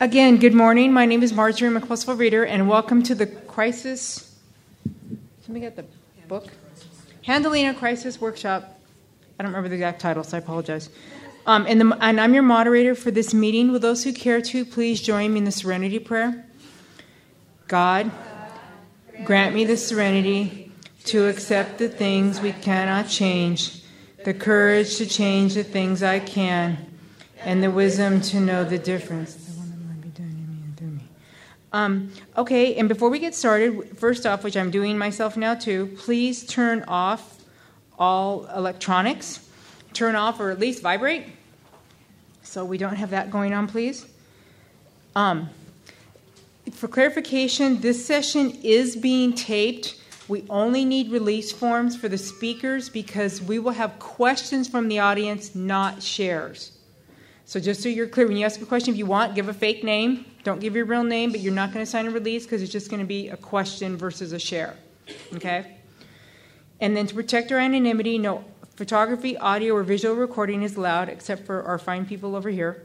Again, good morning. My name is Marjorie McCluskey Reader, and welcome to the Crisis. Let me get the book. Handling a Crisis Workshop. I don't remember the exact title, so I apologize. Um, and, the, and I'm your moderator for this meeting. Will those who care to please join me in the Serenity Prayer? God, grant me the serenity to accept the things we cannot change, the courage to change the things I can, and the wisdom to know the difference. Um, okay, and before we get started, first off, which I'm doing myself now too, please turn off all electronics. Turn off or at least vibrate. So we don't have that going on, please. Um, for clarification, this session is being taped. We only need release forms for the speakers because we will have questions from the audience, not shares. So just so you're clear, when you ask a question, if you want, give a fake name. Don't give your real name, but you're not going to sign a release because it's just going to be a question versus a share. Okay? And then to protect our anonymity, no photography, audio, or visual recording is allowed except for our fine people over here.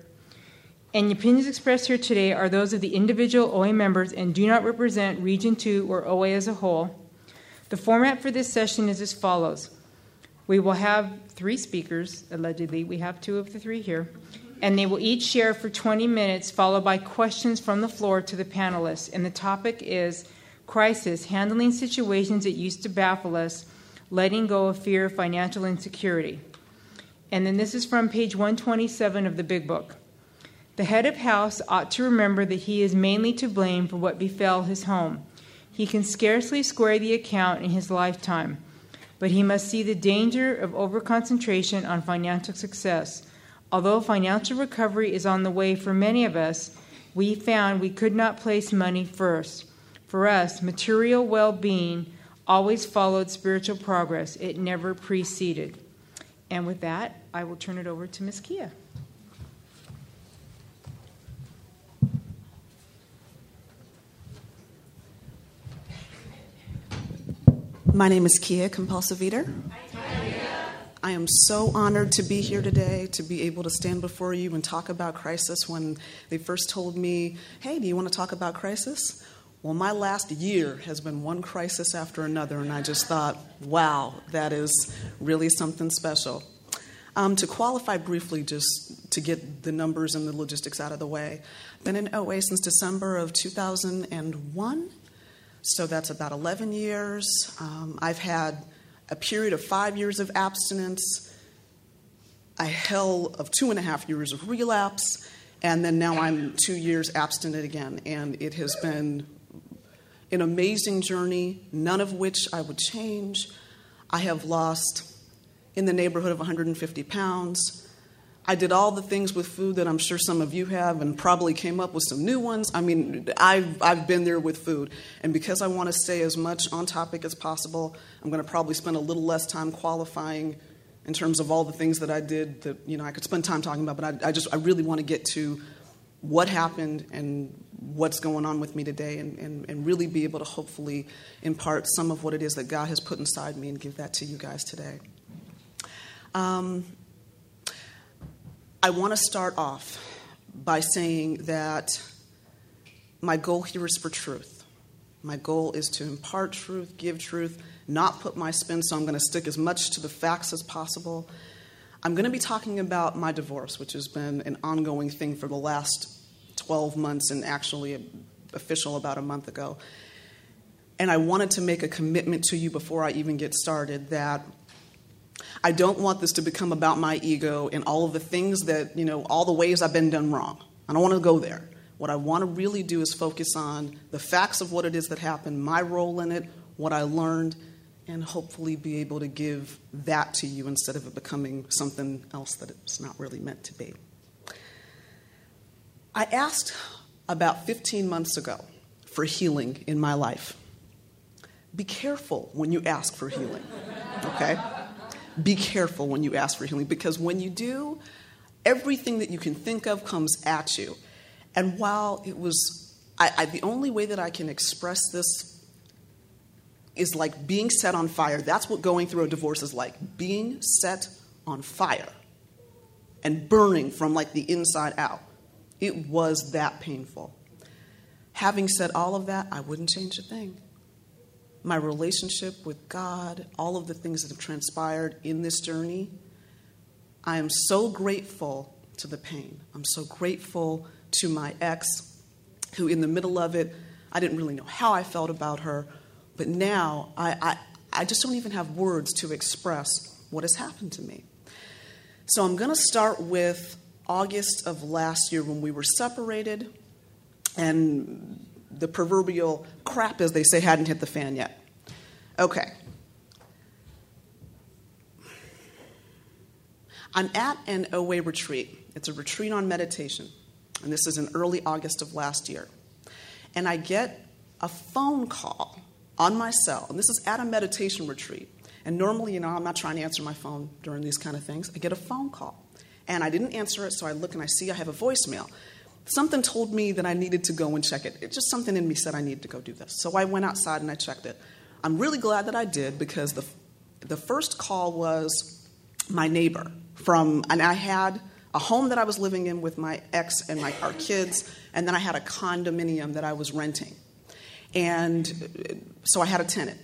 And the opinions expressed here today are those of the individual OA members and do not represent Region 2 or OA as a whole. The format for this session is as follows We will have three speakers, allegedly. We have two of the three here and they will each share for 20 minutes, followed by questions from the floor to the panelists. And the topic is crisis, handling situations that used to baffle us, letting go of fear of financial insecurity. And then this is from page 127 of the big book. The head of house ought to remember that he is mainly to blame for what befell his home. He can scarcely square the account in his lifetime, but he must see the danger of overconcentration on financial success Although financial recovery is on the way for many of us, we found we could not place money first. For us, material well being always followed spiritual progress, it never preceded. And with that, I will turn it over to Ms. Kia. My name is Kia Compulsive Eater. I am so honored to be here today, to be able to stand before you and talk about crisis. When they first told me, hey, do you want to talk about crisis? Well, my last year has been one crisis after another, and I just thought, wow, that is really something special. Um, to qualify briefly, just to get the numbers and the logistics out of the way, been in OA since December of 2001, so that's about 11 years. Um, I've had a period of five years of abstinence, a hell of two and a half years of relapse, and then now I'm two years abstinent again. And it has been an amazing journey, none of which I would change. I have lost in the neighborhood of 150 pounds. I did all the things with food that I'm sure some of you have and probably came up with some new ones. I mean, I've, I've been there with food. And because I want to stay as much on topic as possible, I'm going to probably spend a little less time qualifying in terms of all the things that I did that, you know, I could spend time talking about. But I, I just, I really want to get to what happened and what's going on with me today and, and, and really be able to hopefully impart some of what it is that God has put inside me and give that to you guys today. Um, I want to start off by saying that my goal here is for truth. My goal is to impart truth, give truth, not put my spin, so I'm going to stick as much to the facts as possible. I'm going to be talking about my divorce, which has been an ongoing thing for the last 12 months and actually official about a month ago. And I wanted to make a commitment to you before I even get started that I don't want this to become about my ego and all of the things that, you know, all the ways I've been done wrong. I don't want to go there. What I want to really do is focus on the facts of what it is that happened, my role in it, what I learned, and hopefully be able to give that to you instead of it becoming something else that it's not really meant to be. I asked about 15 months ago for healing in my life. Be careful when you ask for healing, okay? Be careful when you ask for healing because when you do, everything that you can think of comes at you. And while it was, I, I, the only way that I can express this is like being set on fire. That's what going through a divorce is like being set on fire and burning from like the inside out. It was that painful. Having said all of that, I wouldn't change a thing. My relationship with God, all of the things that have transpired in this journey, I am so grateful to the pain. I'm so grateful to my ex, who in the middle of it, I didn't really know how I felt about her, but now I, I, I just don't even have words to express what has happened to me. So I'm going to start with August of last year when we were separated and the proverbial crap, as they say, hadn't hit the fan yet. Okay. I'm at an OA retreat. It's a retreat on meditation. And this is in early August of last year. And I get a phone call on my cell. And this is at a meditation retreat. And normally, you know, I'm not trying to answer my phone during these kind of things. I get a phone call. And I didn't answer it, so I look and I see I have a voicemail. Something told me that I needed to go and check it. It just something in me said I needed to go do this. So I went outside and I checked it. I'm really glad that I did because the, the first call was my neighbor from, and I had a home that I was living in with my ex and my, our kids, and then I had a condominium that I was renting. And so I had a tenant.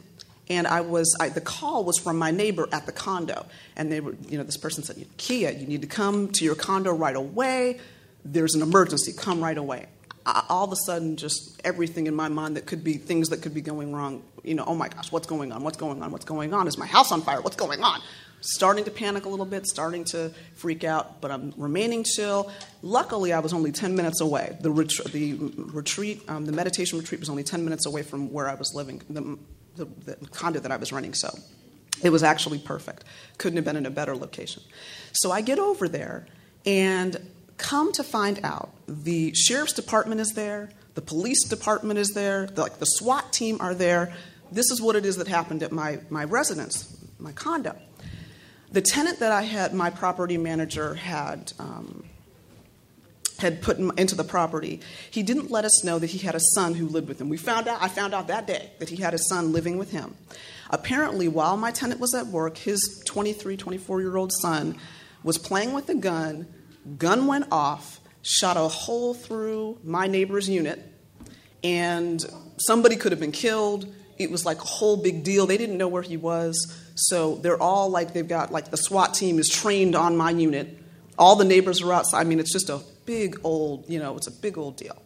And I was, I, the call was from my neighbor at the condo. And they were, you know, this person said, Kia, you need to come to your condo right away. There's an emergency. Come right away. I, all of a sudden, just everything in my mind that could be things that could be going wrong. You know, oh my gosh, what's going on? What's going on? What's going on? Is my house on fire? What's going on? starting to panic a little bit, starting to freak out, but I'm remaining chill. Luckily, I was only 10 minutes away. The, ret- the retreat, um, the meditation retreat was only 10 minutes away from where I was living, the, the, the condo that I was renting, so it was actually perfect. Couldn't have been in a better location. So I get over there, and come to find out, the sheriff's department is there, the police department is there, the, like the SWAT team are there. This is what it is that happened at my, my residence, my condo. The tenant that I had, my property manager had. Um, had put into the property, he didn't let us know that he had a son who lived with him. We found out, I found out that day that he had a son living with him. Apparently, while my tenant was at work, his 23, 24 year old son was playing with a gun. Gun went off, shot a hole through my neighbor's unit, and somebody could have been killed. It was like a whole big deal. They didn't know where he was. So they're all like, they've got, like, the SWAT team is trained on my unit. All the neighbors are outside. I mean, it's just a big old, you know, it's a big old deal.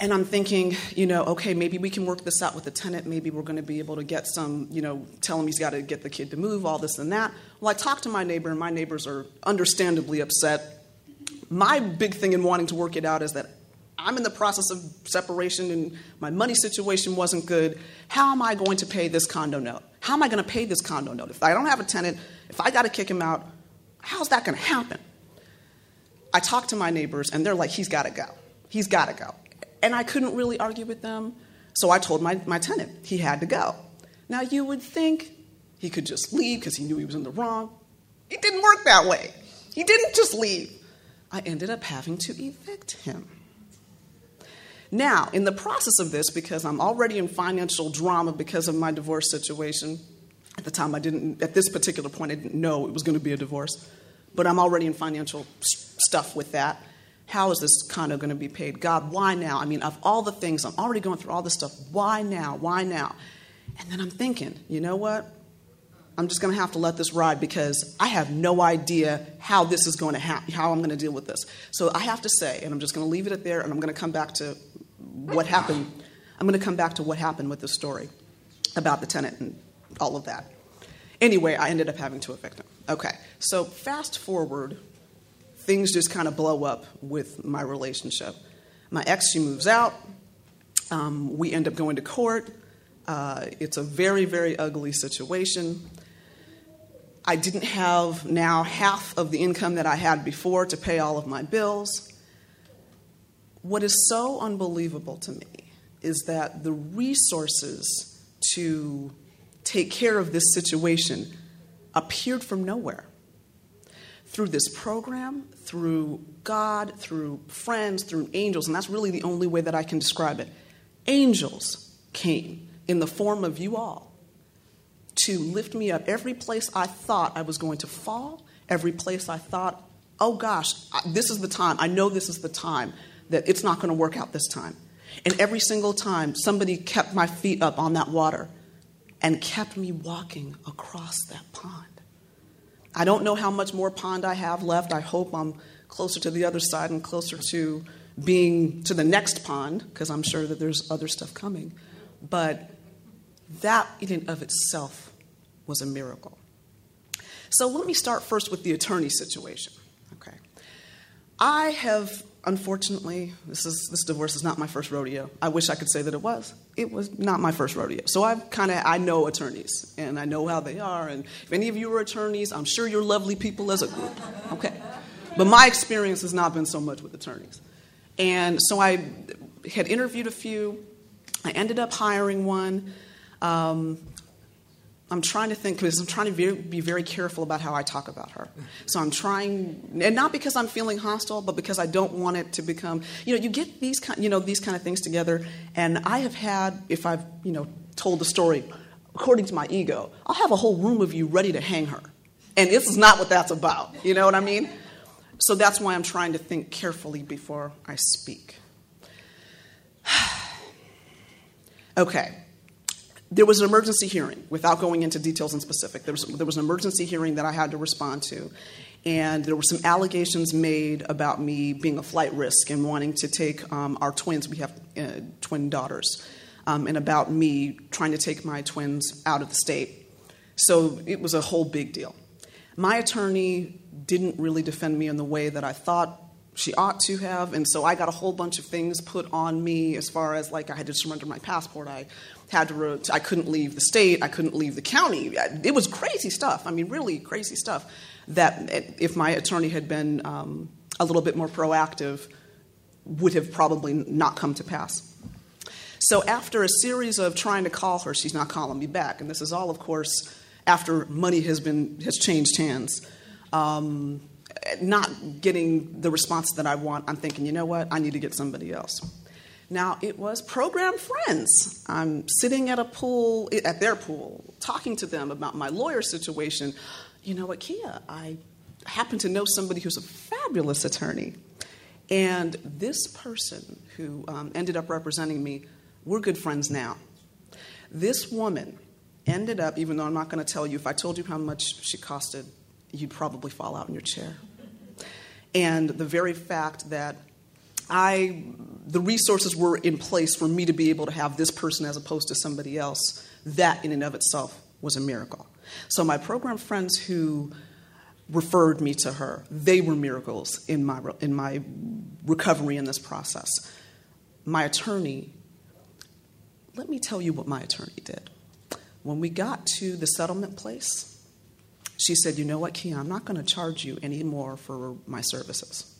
And I'm thinking, you know, okay, maybe we can work this out with the tenant. Maybe we're going to be able to get some, you know, tell him he's got to get the kid to move, all this and that. Well, I talked to my neighbor, and my neighbors are understandably upset. My big thing in wanting to work it out is that I'm in the process of separation and my money situation wasn't good. How am I going to pay this condo note? How am I going to pay this condo note? If I don't have a tenant, if I got to kick him out, how's that going to happen? I talked to my neighbors and they're like, he's got to go. He's got to go. And I couldn't really argue with them. So I told my, my tenant he had to go. Now, you would think he could just leave because he knew he was in the wrong. It didn't work that way. He didn't just leave. I ended up having to evict him. Now, in the process of this, because I'm already in financial drama because of my divorce situation, at the time I didn't, at this particular point, I didn't know it was going to be a divorce, but I'm already in financial stuff with that. How is this condo going to be paid? God, why now? I mean, of all the things, I'm already going through all this stuff. Why now? Why now? And then I'm thinking, you know what? I'm just going to have to let this ride because I have no idea how this is going to happen, how I'm going to deal with this. So I have to say, and I'm just going to leave it at there, and I'm going to come back to what happened. I'm going to come back to what happened with the story about the tenant and all of that. Anyway, I ended up having to evict him. Okay, so fast forward, things just kind of blow up with my relationship. My ex, she moves out. Um, we end up going to court. Uh, it's a very, very ugly situation. I didn't have now half of the income that I had before to pay all of my bills. What is so unbelievable to me is that the resources to take care of this situation appeared from nowhere. Through this program, through God, through friends, through angels, and that's really the only way that I can describe it. Angels came in the form of you all to lift me up every place I thought I was going to fall, every place I thought oh gosh, this is the time. I know this is the time that it's not going to work out this time. And every single time, somebody kept my feet up on that water and kept me walking across that pond. I don't know how much more pond I have left. I hope I'm closer to the other side and closer to being to the next pond, because I'm sure that there's other stuff coming. But that in and of itself was a miracle. So let me start first with the attorney situation. Okay. I have unfortunately, this is this divorce is not my first rodeo. I wish I could say that it was. It was not my first rodeo. So I kind of I know attorneys and I know how they are. And if any of you are attorneys, I'm sure you're lovely people as a group. Okay, but my experience has not been so much with attorneys. And so I had interviewed a few. I ended up hiring one. Um, I'm trying to think because I'm trying to be, very careful about how I talk about her. So I'm trying, and not because I'm feeling hostile, but because I don't want it to become. You know, you get these kind, you know, these kind of things together, and I have had, if I've, you know, told the story according to my ego, I'll have a whole room of you ready to hang her, and this is not what that's about. You know what I mean? So that's why I'm trying to think carefully before I speak. okay there was an emergency hearing without going into details and specific. There was, there was an emergency hearing that I had to respond to. And there were some allegations made about me being a flight risk and wanting to take um, our twins. We have uh, twin daughters. Um, and about me trying to take my twins out of the state. So it was a whole big deal. My attorney didn't really defend me in the way that I thought she ought to have, and so I got a whole bunch of things put on me as far as like I had to surrender my passport, I had to, I couldn't leave the state, I couldn't leave the county. It was crazy stuff. I mean, really crazy stuff. That if my attorney had been um, a little bit more proactive, would have probably not come to pass. So after a series of trying to call her, she's not calling me back, and this is all, of course, after money has been has changed hands. Um, not getting the response that I want, I'm thinking, you know what, I need to get somebody else. Now, it was program friends. I'm sitting at a pool, at their pool, talking to them about my lawyer situation. You know what, Kia, I happen to know somebody who's a fabulous attorney. And this person who um, ended up representing me, we're good friends now. This woman ended up, even though I'm not going to tell you, if I told you how much she costed, you'd probably fall out in your chair. And the very fact that I, the resources were in place for me to be able to have this person as opposed to somebody else, that in and of itself was a miracle. So my program friends who referred me to her, they were miracles in my, in my recovery in this process. My attorney, let me tell you what my attorney did. When we got to the settlement place, she said, You know what, Kia, I'm not going to charge you any more for my services.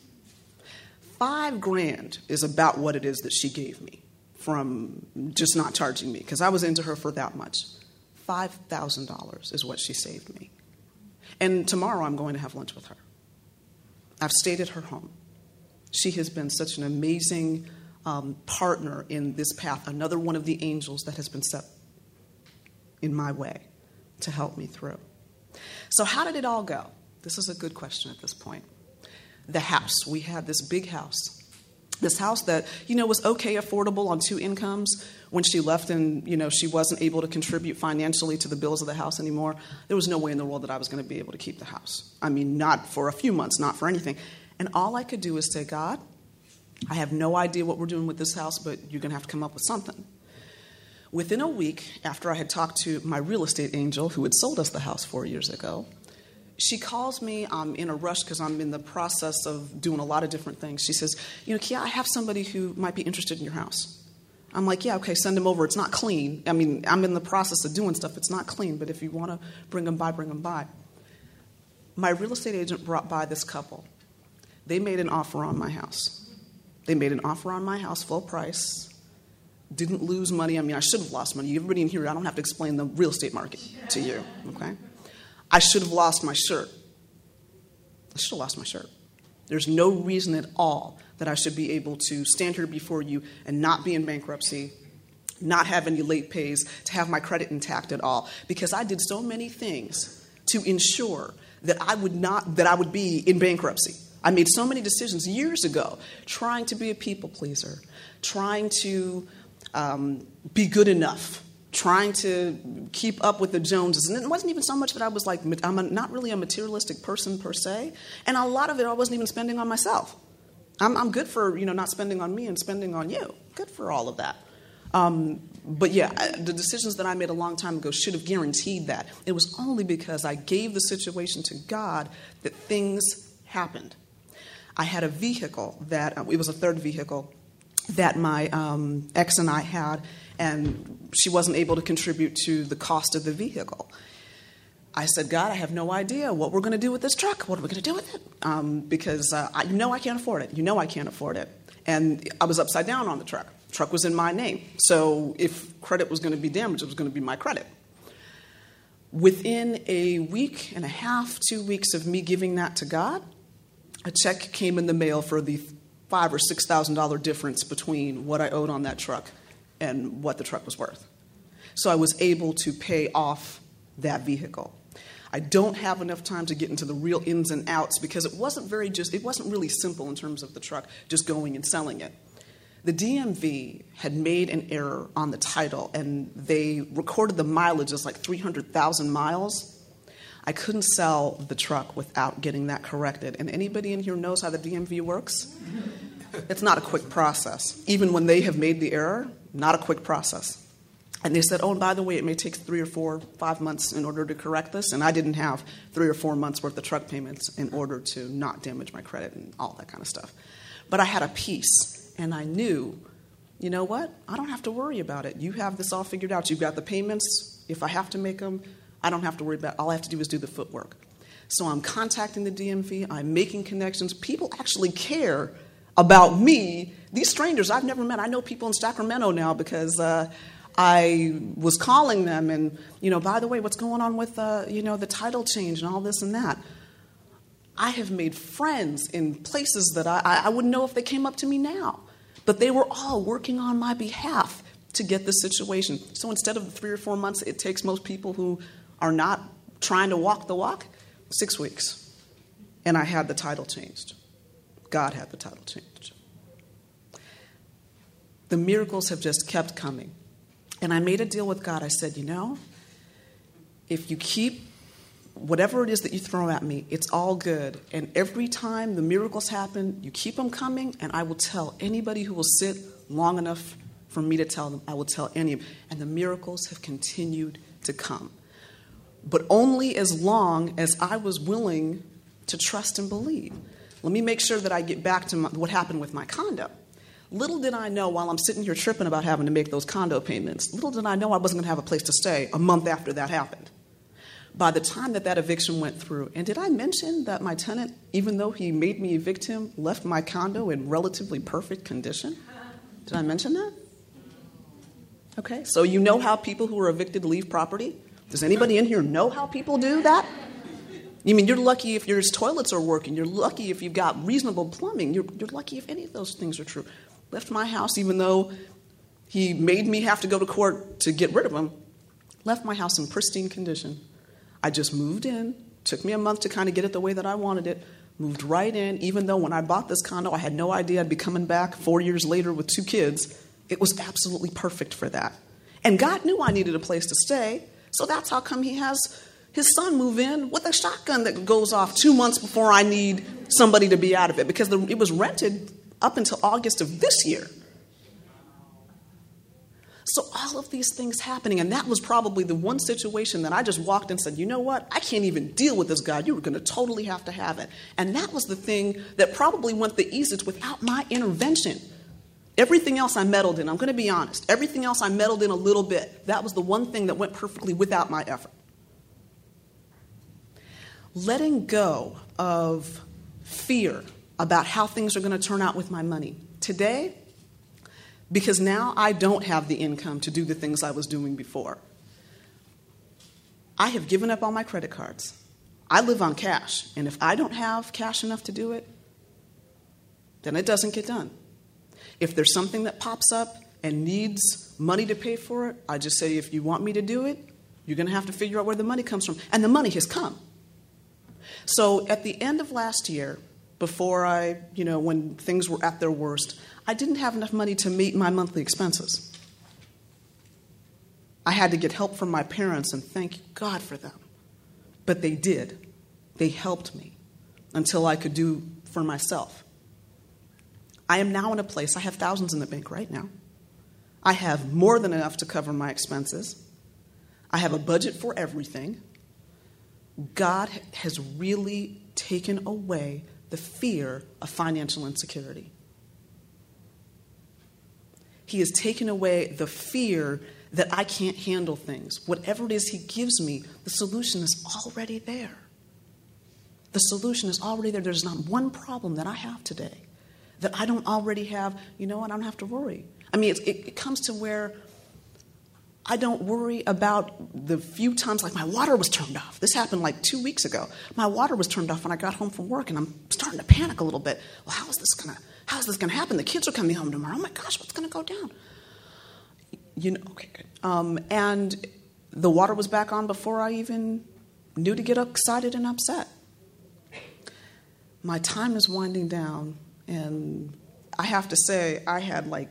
Five grand is about what it is that she gave me from just not charging me, because I was into her for that much. $5,000 is what she saved me. And tomorrow I'm going to have lunch with her. I've stayed at her home. She has been such an amazing um, partner in this path, another one of the angels that has been set in my way to help me through. So, how did it all go? This is a good question at this point. The house. We had this big house. This house that, you know, was okay affordable on two incomes. When she left and, you know, she wasn't able to contribute financially to the bills of the house anymore, there was no way in the world that I was going to be able to keep the house. I mean, not for a few months, not for anything. And all I could do is say, God, I have no idea what we're doing with this house, but you're going to have to come up with something. Within a week, after I had talked to my real estate angel who had sold us the house four years ago, she calls me. I'm in a rush because I'm in the process of doing a lot of different things. She says, You know, Kia, I have somebody who might be interested in your house. I'm like, Yeah, okay, send him over. It's not clean. I mean, I'm in the process of doing stuff. It's not clean, but if you want to bring them by, bring them by. My real estate agent brought by this couple. They made an offer on my house. They made an offer on my house, full price didn't lose money. I mean, I should have lost money. Everybody in here, I don't have to explain the real estate market to you, okay? I should have lost my shirt. I should have lost my shirt. There's no reason at all that I should be able to stand here before you and not be in bankruptcy, not have any late pays, to have my credit intact at all, because I did so many things to ensure that I would not that I would be in bankruptcy. I made so many decisions years ago trying to be a people pleaser, trying to um, be good enough, trying to keep up with the Joneses. And it wasn't even so much that I was like, I'm a, not really a materialistic person per se. And a lot of it I wasn't even spending on myself. I'm, I'm good for, you know, not spending on me and spending on you. Good for all of that. Um, but yeah, the decisions that I made a long time ago should have guaranteed that. It was only because I gave the situation to God that things happened. I had a vehicle that, uh, it was a third vehicle that my um, ex and I had, and she wasn't able to contribute to the cost of the vehicle. I said, God, I have no idea what we're going to do with this truck. What are we going to do with it? Um, because uh, I, you know I can't afford it. You know I can't afford it. And I was upside down on the truck. Truck was in my name. So if credit was going to be damaged, it was going to be my credit. Within a week and a half, two weeks of me giving that to God, a check came in the mail for the five or six thousand dollar difference between what I owed on that truck and what the truck was worth. So I was able to pay off that vehicle. I don't have enough time to get into the real ins and outs because it wasn't very just it wasn't really simple in terms of the truck just going and selling it. The DMV had made an error on the title and they recorded the mileage as like 300,000 miles. I couldn't sell the truck without getting that corrected. And anybody in here knows how the DMV works? It's not a quick process. Even when they have made the error, not a quick process. And they said, oh, and by the way, it may take three or four, five months in order to correct this. And I didn't have three or four months worth of truck payments in order to not damage my credit and all that kind of stuff. But I had a peace, and I knew, you know what? I don't have to worry about it. You have this all figured out. You've got the payments. If I have to make them, I don't have to worry about. All I have to do is do the footwork. So I'm contacting the DMV, I'm making connections. People actually care about me. These strangers I've never met. I know people in Sacramento now because uh, I was calling them and, you know, by the way, what's going on with, uh, you know, the title change and all this and that. I have made friends in places that I, I wouldn't know if they came up to me now. But they were all working on my behalf to get the situation. So instead of the three or four months it takes most people who are not trying to walk the walk, six weeks. And I had the title changed. God had the title changed. The miracles have just kept coming. And I made a deal with God. I said, you know, if you keep whatever it is that you throw at me, it's all good. And every time the miracles happen, you keep them coming, and I will tell anybody who will sit long enough for me to tell them, I will tell any of them. And the miracles have continued to come. But only as long as I was willing to trust and believe. Let me make sure that I get back to my, what happened with my condo. Little did I know while I'm sitting here tripping about having to make those condo payments, little did I know I wasn't going to have a place to stay a month after that happened. By the time that that eviction went through, and did I mention that my tenant, even though he made me evict him, left my condo in relatively perfect condition? Did I mention that? Okay, so you know how people who are evicted leave property? Does anybody in here know how people do that? You mean you're lucky if your toilets are working, you're lucky if you've got reasonable plumbing, you're, you're lucky if any of those things are true left my house, even though he made me have to go to court to get rid of him, left my house in pristine condition. I just moved in, took me a month to kind of get it the way that I wanted it, moved right in, even though when I bought this condo, I had no idea I'd be coming back four years later with two kids. It was absolutely perfect for that. And God knew I needed a place to stay, so that's how come He has his son move in with a shotgun that goes off two months before I need somebody to be out of it because the, it was rented up until August of this year. So, all of these things happening, and that was probably the one situation that I just walked and said, you know what? I can't even deal with this guy. You were going to totally have to have it. And that was the thing that probably went the easiest without my intervention. Everything else I meddled in, I'm going to be honest, everything else I meddled in a little bit. That was the one thing that went perfectly without my effort. Letting go of fear about how things are going to turn out with my money. Today, because now I don't have the income to do the things I was doing before, I have given up all my credit cards. I live on cash, and if I don't have cash enough to do it, then it doesn't get done. If there's something that pops up and needs money to pay for it, I just say, if you want me to do it, you're going to have to figure out where the money comes from. And the money has come. So at the end of last year, before I, you know, when things were at their worst, I didn't have enough money to meet my monthly expenses. I had to get help from my parents, and thank God for them. But they did. They helped me until I could do for myself. I am now in a place, I have thousands in the bank right now. I have more than enough to cover my expenses. I have a budget for everything. God has really taken away the fear of financial insecurity. He has taken away the fear that I can't handle things. Whatever it is He gives me, the solution is already there. The solution is already there. There's not one problem that I have today that I don't already have. You know what? I don't have to worry. I mean, it, it comes to where I don't worry about the few times, like my water was turned off. This happened like two weeks ago. My water was turned off when I got home from work, and I'm starting to panic a little bit. Well, how is this gonna? How is this gonna happen? The kids are coming home tomorrow. Oh my gosh, what's gonna go down? You know, okay, good. Um, and the water was back on before I even knew to get excited and upset. My time is winding down, and I have to say, I had like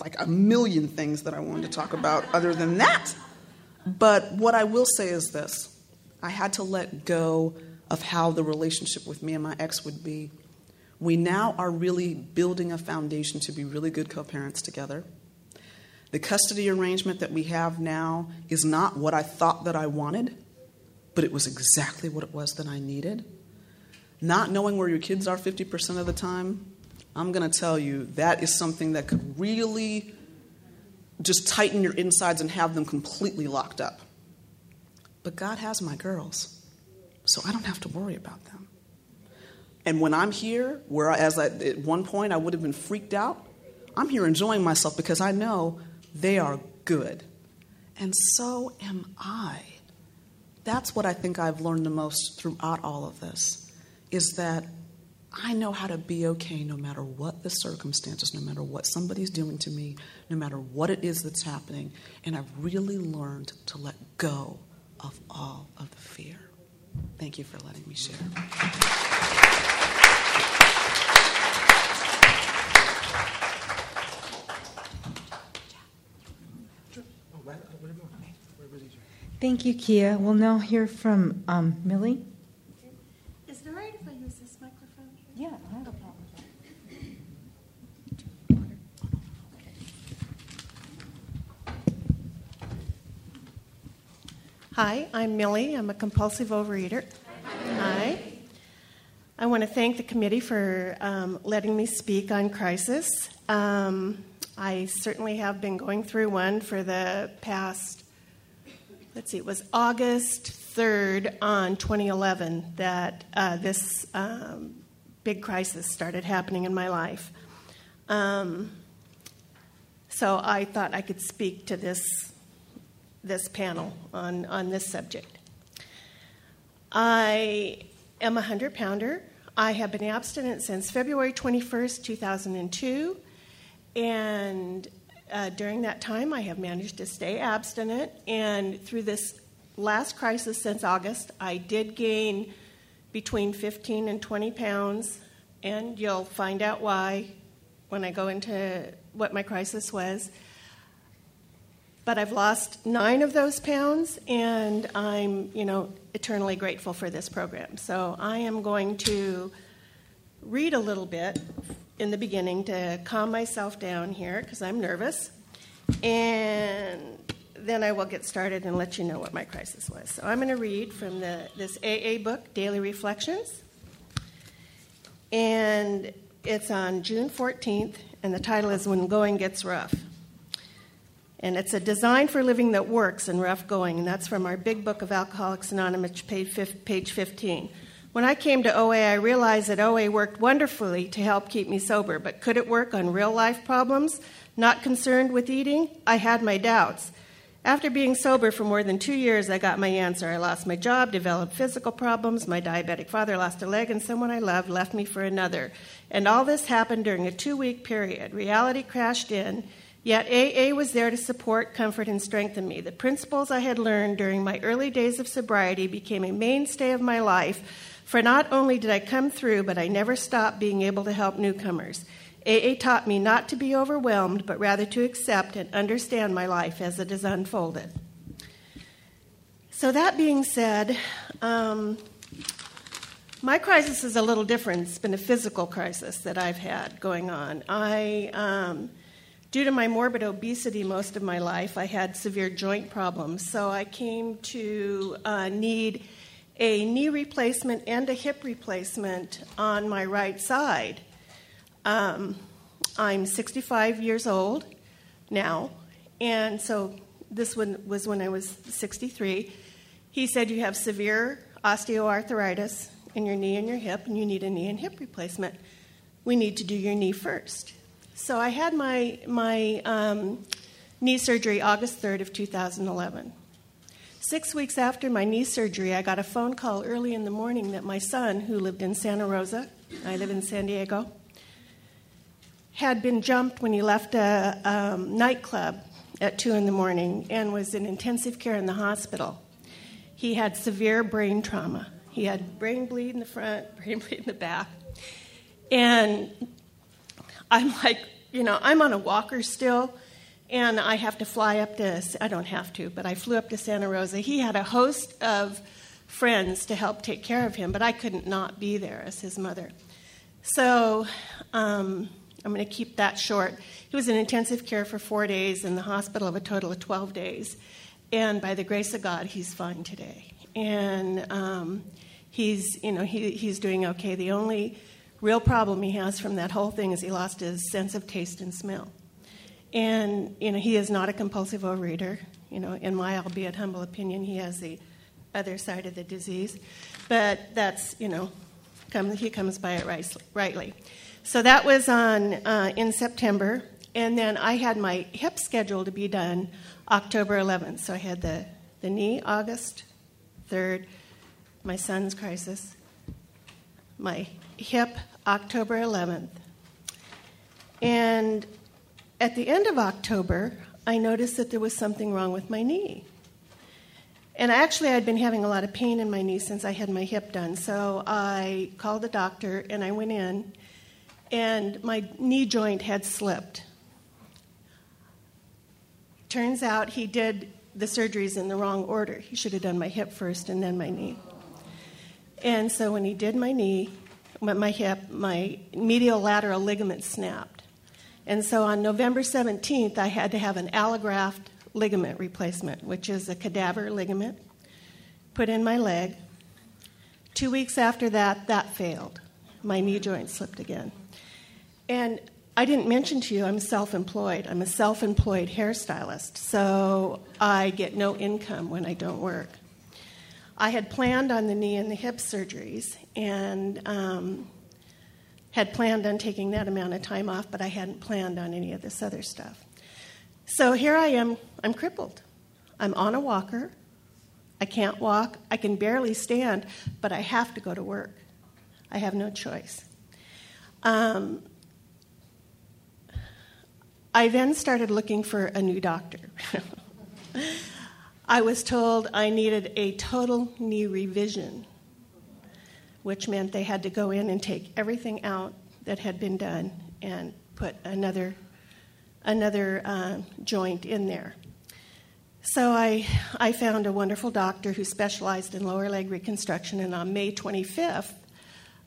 like a million things that I wanted to talk about other than that. But what I will say is this I had to let go of how the relationship with me and my ex would be. We now are really building a foundation to be really good co parents together. The custody arrangement that we have now is not what I thought that I wanted, but it was exactly what it was that I needed. Not knowing where your kids are 50% of the time I'm going to tell you that is something that could really just tighten your insides and have them completely locked up. But God has my girls, so I don't have to worry about them. And when I'm here, where as I, at one point I would have been freaked out, I'm here enjoying myself because I know they are good. And so am I. That's what I think I've learned the most throughout all of this is that I know how to be okay no matter what the circumstances, no matter what somebody's doing to me, no matter what it is that's happening. And I've really learned to let go of all of the fear. Thank you for letting me share. Thank you, Kia. We'll now hear from um, Millie. Hi, I'm Millie. I'm a compulsive overeater. Hi. I want to thank the committee for um, letting me speak on crisis. Um, I certainly have been going through one for the past, let's see, it was August 3rd on 2011 that uh, this um, big crisis started happening in my life. Um, so I thought I could speak to this this panel on, on this subject. I am a 100 pounder. I have been abstinent since February 21st, 2002. And uh, during that time, I have managed to stay abstinent. And through this last crisis since August, I did gain between 15 and 20 pounds. And you'll find out why when I go into what my crisis was but I've lost nine of those pounds, and I'm, you know, eternally grateful for this program. So I am going to read a little bit in the beginning to calm myself down here because I'm nervous, and then I will get started and let you know what my crisis was. So I'm going to read from the, this AA book, Daily Reflections, and it's on June 14th, and the title is When Going Gets Rough. And it's a design for living that works in rough going. And that's from our big book of Alcoholics Anonymous, page 15. When I came to OA, I realized that OA worked wonderfully to help keep me sober. But could it work on real life problems? Not concerned with eating? I had my doubts. After being sober for more than two years, I got my answer. I lost my job, developed physical problems. My diabetic father lost a leg, and someone I loved left me for another. And all this happened during a two week period. Reality crashed in Yet AA was there to support, comfort, and strengthen me. The principles I had learned during my early days of sobriety became a mainstay of my life For not only did I come through, but I never stopped being able to help newcomers. AA taught me not to be overwhelmed, but rather to accept and understand my life as it is unfolded. So, that being said, um, my crisis is a little different. It's been a physical crisis that I've had going on. I, um, due to my morbid obesity most of my life, I had severe joint problems. So I came to uh, need a knee replacement and a hip replacement on my right side. Um, I'm 65 years old now, and so this one was when I was 63. He said, You have severe osteoarthritis in your knee and your hip, and you need a knee and hip replacement. We need to do your knee first. So I had my, my um, knee surgery August 3rd of 2011. Six weeks after my knee surgery, I got a phone call early in the morning that my son, who lived in Santa Rosa, I live in San Diego, had been jumped when he left a um, nightclub at 2 in the morning and was in intensive care in the hospital. He had severe brain trauma. He had brain bleed in the front, brain bleed in the back. And I'm like, you know, I'm on a walker still, and I have to fly up to, I don't have to, but I flew up to Santa Rosa. He had a host of friends to help take care of him, but I couldn't not be there as his mother. So um, I'm going to keep that short. He was in intensive care for four days in the hospital of a total of 12 days. And by the grace of God, he's fine today. And um, he's, you know, he, he's doing okay. The only real problem he has from that whole thing is he lost his sense of taste and smell. And, you know, he is not a compulsive overeater. You know, in my albeit humble opinion, he has the other side of the disease. But that's, you know, come, he comes by it right, rightly. So that was on uh, in September. And then I had my hip schedule to be done October 11th. So I had the, the knee August 3rd, my son's crisis, my hip October 11th. And at the end of October, I noticed that there was something wrong with my knee. And actually, I'd been having a lot of pain in my knee since I had my hip done. So I called the doctor and I went in, and my knee joint had slipped. Turns out he did the surgeries in the wrong order. He should have done my hip first and then my knee. And so when he did my knee, my hip, my medial lateral ligament snapped. And so on November 17th, I had to have an allograft ligament replacement, which is a cadaver ligament, put in my leg. Two weeks after that, that failed. My knee joint slipped again. And I didn't mention to you, I'm self employed. I'm a self employed hairstylist, so I get no income when I don't work. I had planned on the knee and the hip surgeries and um, had planned on taking that amount of time off, but I hadn't planned on any of this other stuff. So here I am, I'm crippled. I'm on a walker. I can't walk. I can barely stand, but I have to go to work. I have no choice. Um, I then started looking for a new doctor. I was told I needed a total knee revision, which meant they had to go in and take everything out that had been done and put another, another uh, joint in there. So I, I found a wonderful doctor who specialized in lower leg reconstruction, and on May 25th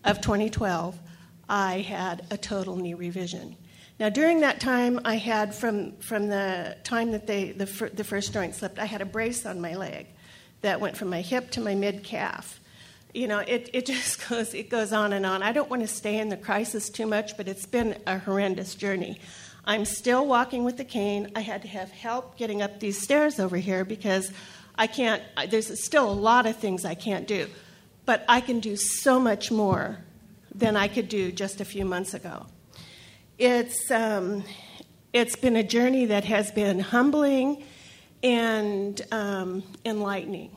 of 2012, I had a total knee revision. Now, during that time, I had from, from the time that they, the, fir- the first joint slipped, I had a brace on my leg that went from my hip to my mid calf. You know, it, it just goes, it goes on and on. I don't want to stay in the crisis too much, but it's been a horrendous journey. I'm still walking with the cane. I had to have help getting up these stairs over here because I can't, there's still a lot of things I can't do. But I can do so much more than I could do just a few months ago. It's, um, it's been a journey that has been humbling and um, enlightening.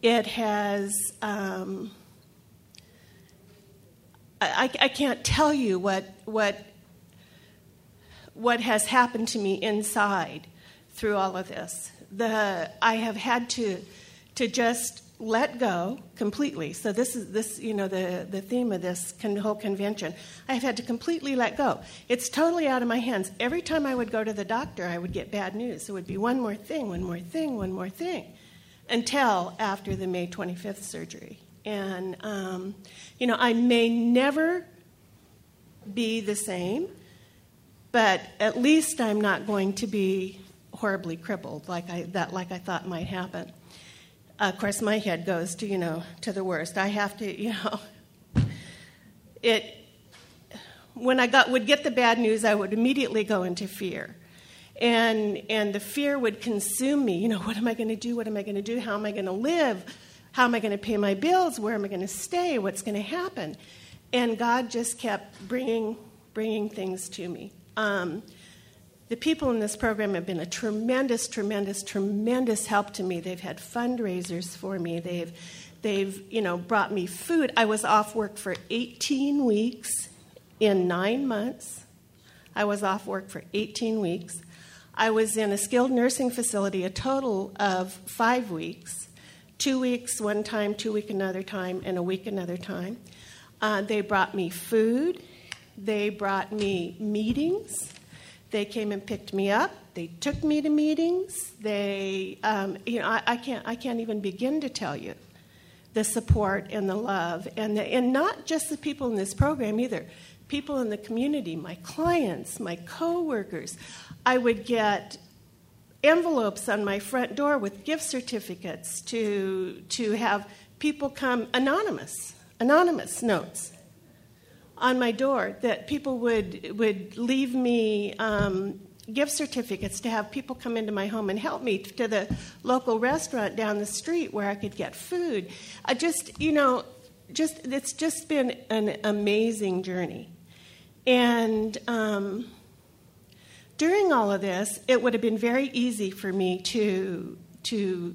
It has, um, I, I can't tell you what, what, what has happened to me inside through all of this. The, I have had to, to just let go completely. So this is this, you know, the, the theme of this con- whole convention. I've had to completely let go. It's totally out of my hands. Every time I would go to the doctor, I would get bad news. It would be one more thing, one more thing, one more thing, until after the May 25th surgery. And um, you know, I may never be the same, but at least I'm not going to be horribly crippled like I that like I thought might happen of course, my head goes to, you know, to the worst. I have to, you know, it, when I got, would get the bad news, I would immediately go into fear. And, and the fear would consume me. You know, what am I going to do? What am I going to do? How am I going to live? How am I going to pay my bills? Where am I going to stay? What's going to happen? And God just kept bringing, bringing things to me. Um, the people in this program have been a tremendous, tremendous, tremendous help to me. They've had fundraisers for me. They've, they've, you know, brought me food. I was off work for 18 weeks in nine months. I was off work for 18 weeks. I was in a skilled nursing facility a total of five weeks two weeks one time, two week another time, and a week another time. Uh, they brought me food, they brought me meetings. They came and picked me up. They took me to meetings. They, um, you know, I, I, can't, I can't even begin to tell you the support and the love, and the, and not just the people in this program either. People in the community, my clients, my coworkers. I would get envelopes on my front door with gift certificates to to have people come anonymous, anonymous notes on my door that people would would leave me um, gift certificates to have people come into my home and help me to the local restaurant down the street where I could get food. I just, you know, just it's just been an amazing journey, and. Um, during all of this, it would have been very easy for me to to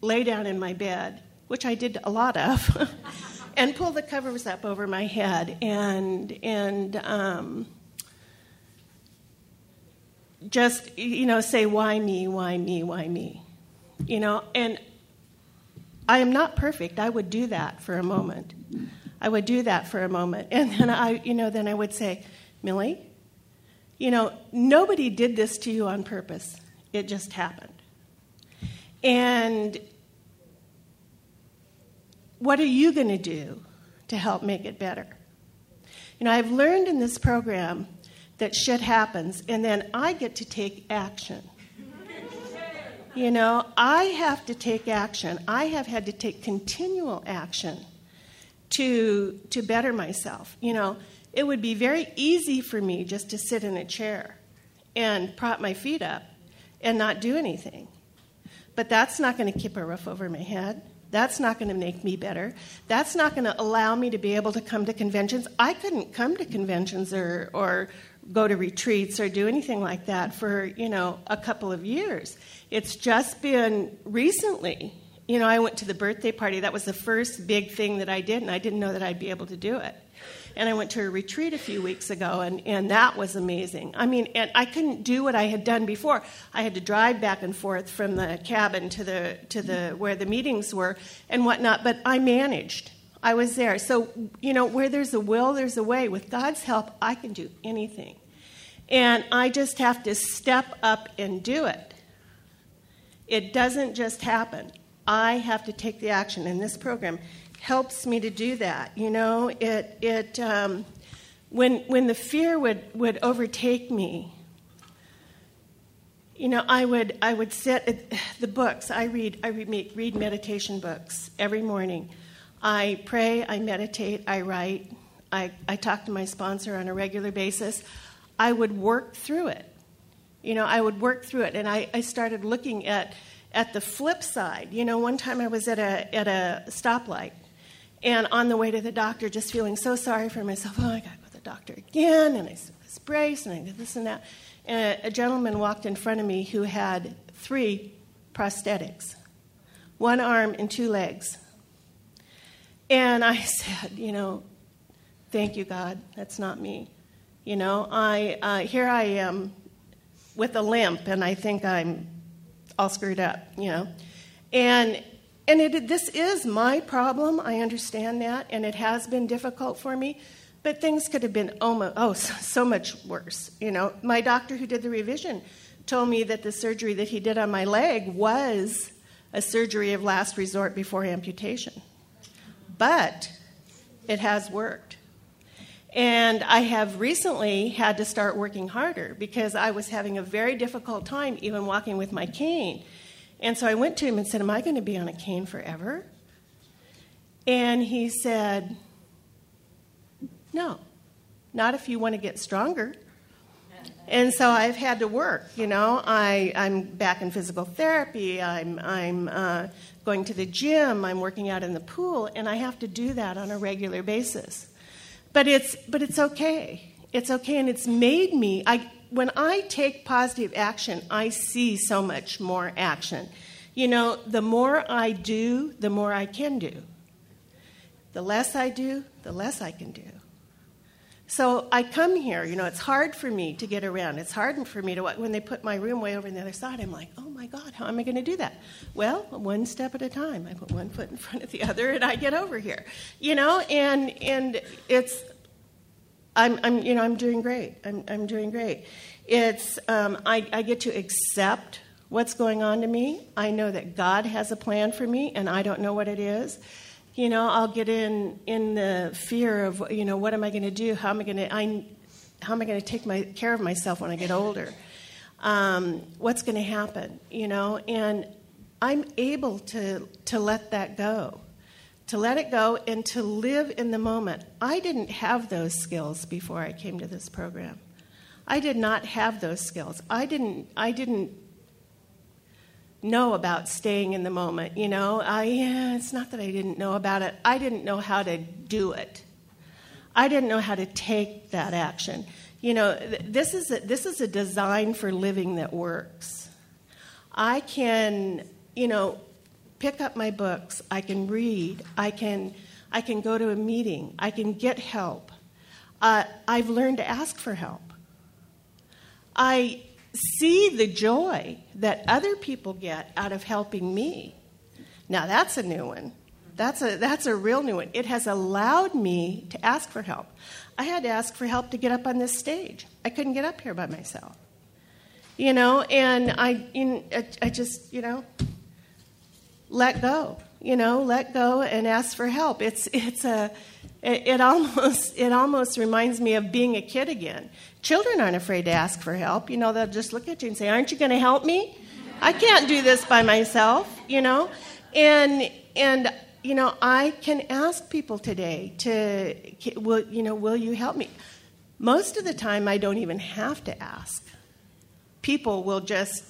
lay down in my bed, which I did a lot of. and pull the covers up over my head. And and um, just you know say why me? Why me? Why me? You know and i am not perfect. I would do that for a moment. I would do that for a moment. And then i you know then i would say millie you know nobody did this to you on purpose. It just happened. And what are you going to do to help make it better? You know, I've learned in this program that shit happens, and then I get to take action. You know, I have to take action. I have had to take continual action to, to better myself. You know, it would be very easy for me just to sit in a chair and prop my feet up and not do anything. But that's not going to keep a roof over my head. That's not going to make me better. That's not going to allow me to be able to come to conventions. I couldn't come to conventions or, or go to retreats or do anything like that for, you know, a couple of years. It's just been recently. You know, I went to the birthday party. That was the first big thing that I did, and I didn't know that I'd be able to do it. And I went to a retreat a few weeks ago, and, and that was amazing. I mean, and I couldn't do what I had done before. I had to drive back and forth from the cabin to the to the where the meetings were and whatnot. But I managed. I was there. So you know, where there's a will, there's a way. With God's help, I can do anything. And I just have to step up and do it. It doesn't just happen. I have to take the action in this program helps me to do that. You know, it it um, when when the fear would would overtake me. You know, I would I would sit the books. I read I read, read meditation books every morning. I pray, I meditate, I write, I, I talk to my sponsor on a regular basis. I would work through it. You know, I would work through it, and I, I started looking at at the flip side. You know, one time I was at a at a stoplight, and on the way to the doctor, just feeling so sorry for myself. Oh, I got to go to the doctor again. And I said this brace and I did this and that. And a, a gentleman walked in front of me who had three prosthetics one arm and two legs. And I said, you know, thank you, God. That's not me. You know, I uh, here I am with a limp, and I think I'm all screwed up. You know, and and it, this is my problem. I understand that, and it has been difficult for me. But things could have been oh, almost, oh, so, so much worse. You know, my doctor who did the revision told me that the surgery that he did on my leg was a surgery of last resort before amputation. But it has worked. And I have recently had to start working harder because I was having a very difficult time even walking with my cane. And so I went to him and said, Am I going to be on a cane forever? And he said, No, not if you want to get stronger. And so I've had to work, you know. I, I'm back in physical therapy, I'm, I'm uh, going to the gym, I'm working out in the pool, and I have to do that on a regular basis. But it's, but it's okay. It's okay, and it's made me, I, when I take positive action, I see so much more action. You know, the more I do, the more I can do. The less I do, the less I can do. So I come here, you know, it's hard for me to get around. It's hard for me to, when they put my room way over on the other side, I'm like, oh my God, how am I going to do that? Well, one step at a time. I put one foot in front of the other and I get over here, you know, and, and it's, I'm, I'm, you know, I'm doing great. I'm, I'm doing great. It's, um, I, I get to accept what's going on to me. I know that God has a plan for me and I don't know what it is you know, I'll get in in the fear of, you know, what am I going to do? How am I going to I how am I going to take my care of myself when I get older? Um, what's going to happen? You know, and I'm able to to let that go, to let it go, and to live in the moment. I didn't have those skills before I came to this program. I did not have those skills. I didn't. I didn't know about staying in the moment. You know, I, yeah, it's not that I didn't know about it, I didn't know how to do it. I didn't know how to take that action. You know, this is a, this is a design for living that works. I can, you know, pick up my books, I can read, I can, I can go to a meeting, I can get help. Uh, I've learned to ask for help. I see the joy that other people get out of helping me. Now, that's a new one. That's a, that's a real new one. It has allowed me to ask for help. I had to ask for help to get up on this stage. I couldn't get up here by myself. You know, and I, in, I just, you know, let go. You know, let go and ask for help. It's, it's a, it, it almost, it almost reminds me of being a kid again. Children aren't afraid to ask for help. You know, they'll just look at you and say, Aren't you going to help me? I can't do this by myself, you know? And, and, you know, I can ask people today to, will, you know, will you help me? Most of the time, I don't even have to ask. People will just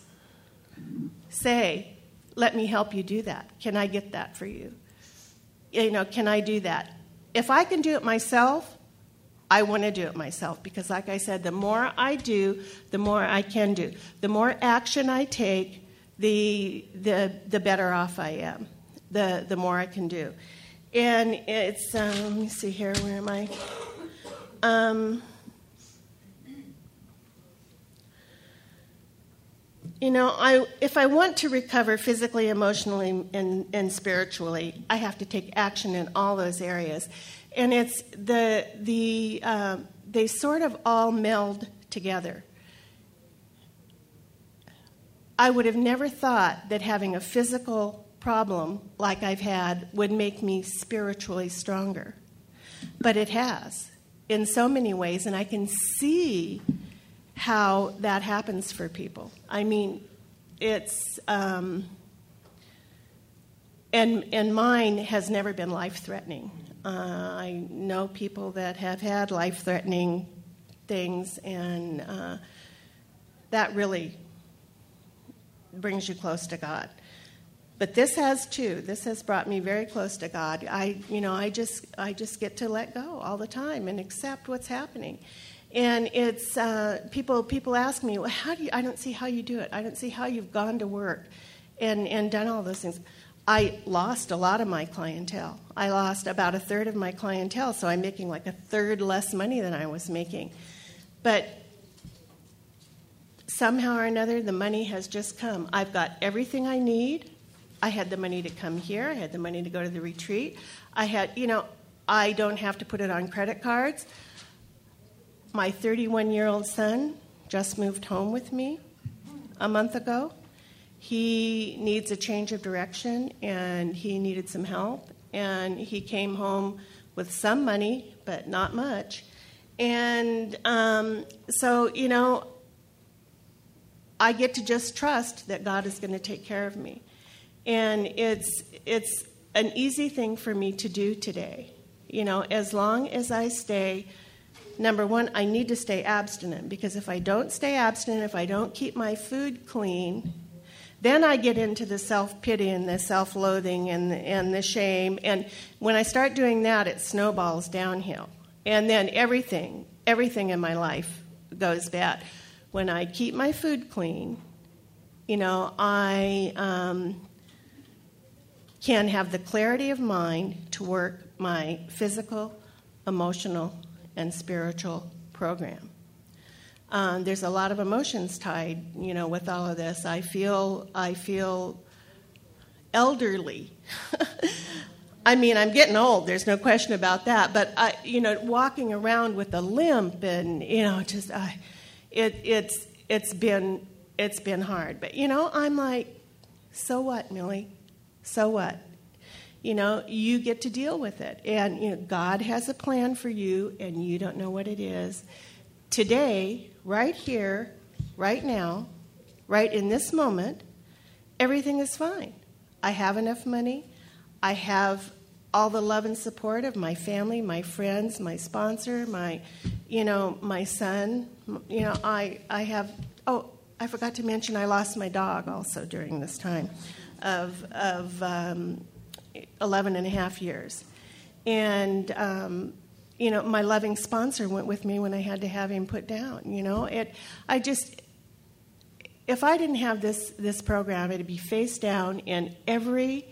say, let me help you do that. Can I get that for you? You know, can I do that? If I can do it myself, I want to do it myself because, like I said, the more I do, the more I can do. The more action I take, the, the, the better off I am, the, the more I can do. And it's, um, let me see here, where am I? Um, you know, I, if I want to recover physically, emotionally, and, and spiritually, I have to take action in all those areas and it's the the uh, they sort of all meld together. I would have never thought that having a physical problem like I've had would make me spiritually stronger, but it has in so many ways, and I can see how that happens for people. I mean, it's. Um, and, and mine has never been life threatening. Uh, I know people that have had life threatening things, and uh, that really brings you close to God. But this has too. This has brought me very close to God. I, you know, I just, I just get to let go all the time and accept what's happening. And it's uh, people. People ask me, well, "How do you?" I don't see how you do it. I don't see how you've gone to work and and done all those things. I lost a lot of my clientele. I lost about a third of my clientele, so I'm making like a third less money than I was making. But somehow or another, the money has just come. I've got everything I need. I had the money to come here. I had the money to go to the retreat. I had, you know, I don't have to put it on credit cards. My 31 year old son just moved home with me a month ago. He needs a change of direction and he needed some help. And he came home with some money, but not much. And um, so, you know, I get to just trust that God is going to take care of me. And it's, it's an easy thing for me to do today. You know, as long as I stay, number one, I need to stay abstinent because if I don't stay abstinent, if I don't keep my food clean, then I get into the self pity and the self loathing and, and the shame. And when I start doing that, it snowballs downhill. And then everything, everything in my life goes bad. When I keep my food clean, you know, I um, can have the clarity of mind to work my physical, emotional, and spiritual program. Um, there's a lot of emotions tied, you know, with all of this. I feel, I feel elderly. I mean, I'm getting old. There's no question about that. But I, you know, walking around with a limp and you know, just uh, it, it's it's been it's been hard. But you know, I'm like, so what, Millie? So what? You know, you get to deal with it. And, you know, God has a plan for you, and you don't know what it is. Today, right here, right now, right in this moment, everything is fine. I have enough money. I have all the love and support of my family, my friends, my sponsor, my, you know, my son. You know, I, I have, oh, I forgot to mention I lost my dog also during this time of, of um, 11 and a half years. And, um, you know, my loving sponsor went with me when I had to have him put down. You know, it, I just, if I didn't have this, this program, it'd be face down in every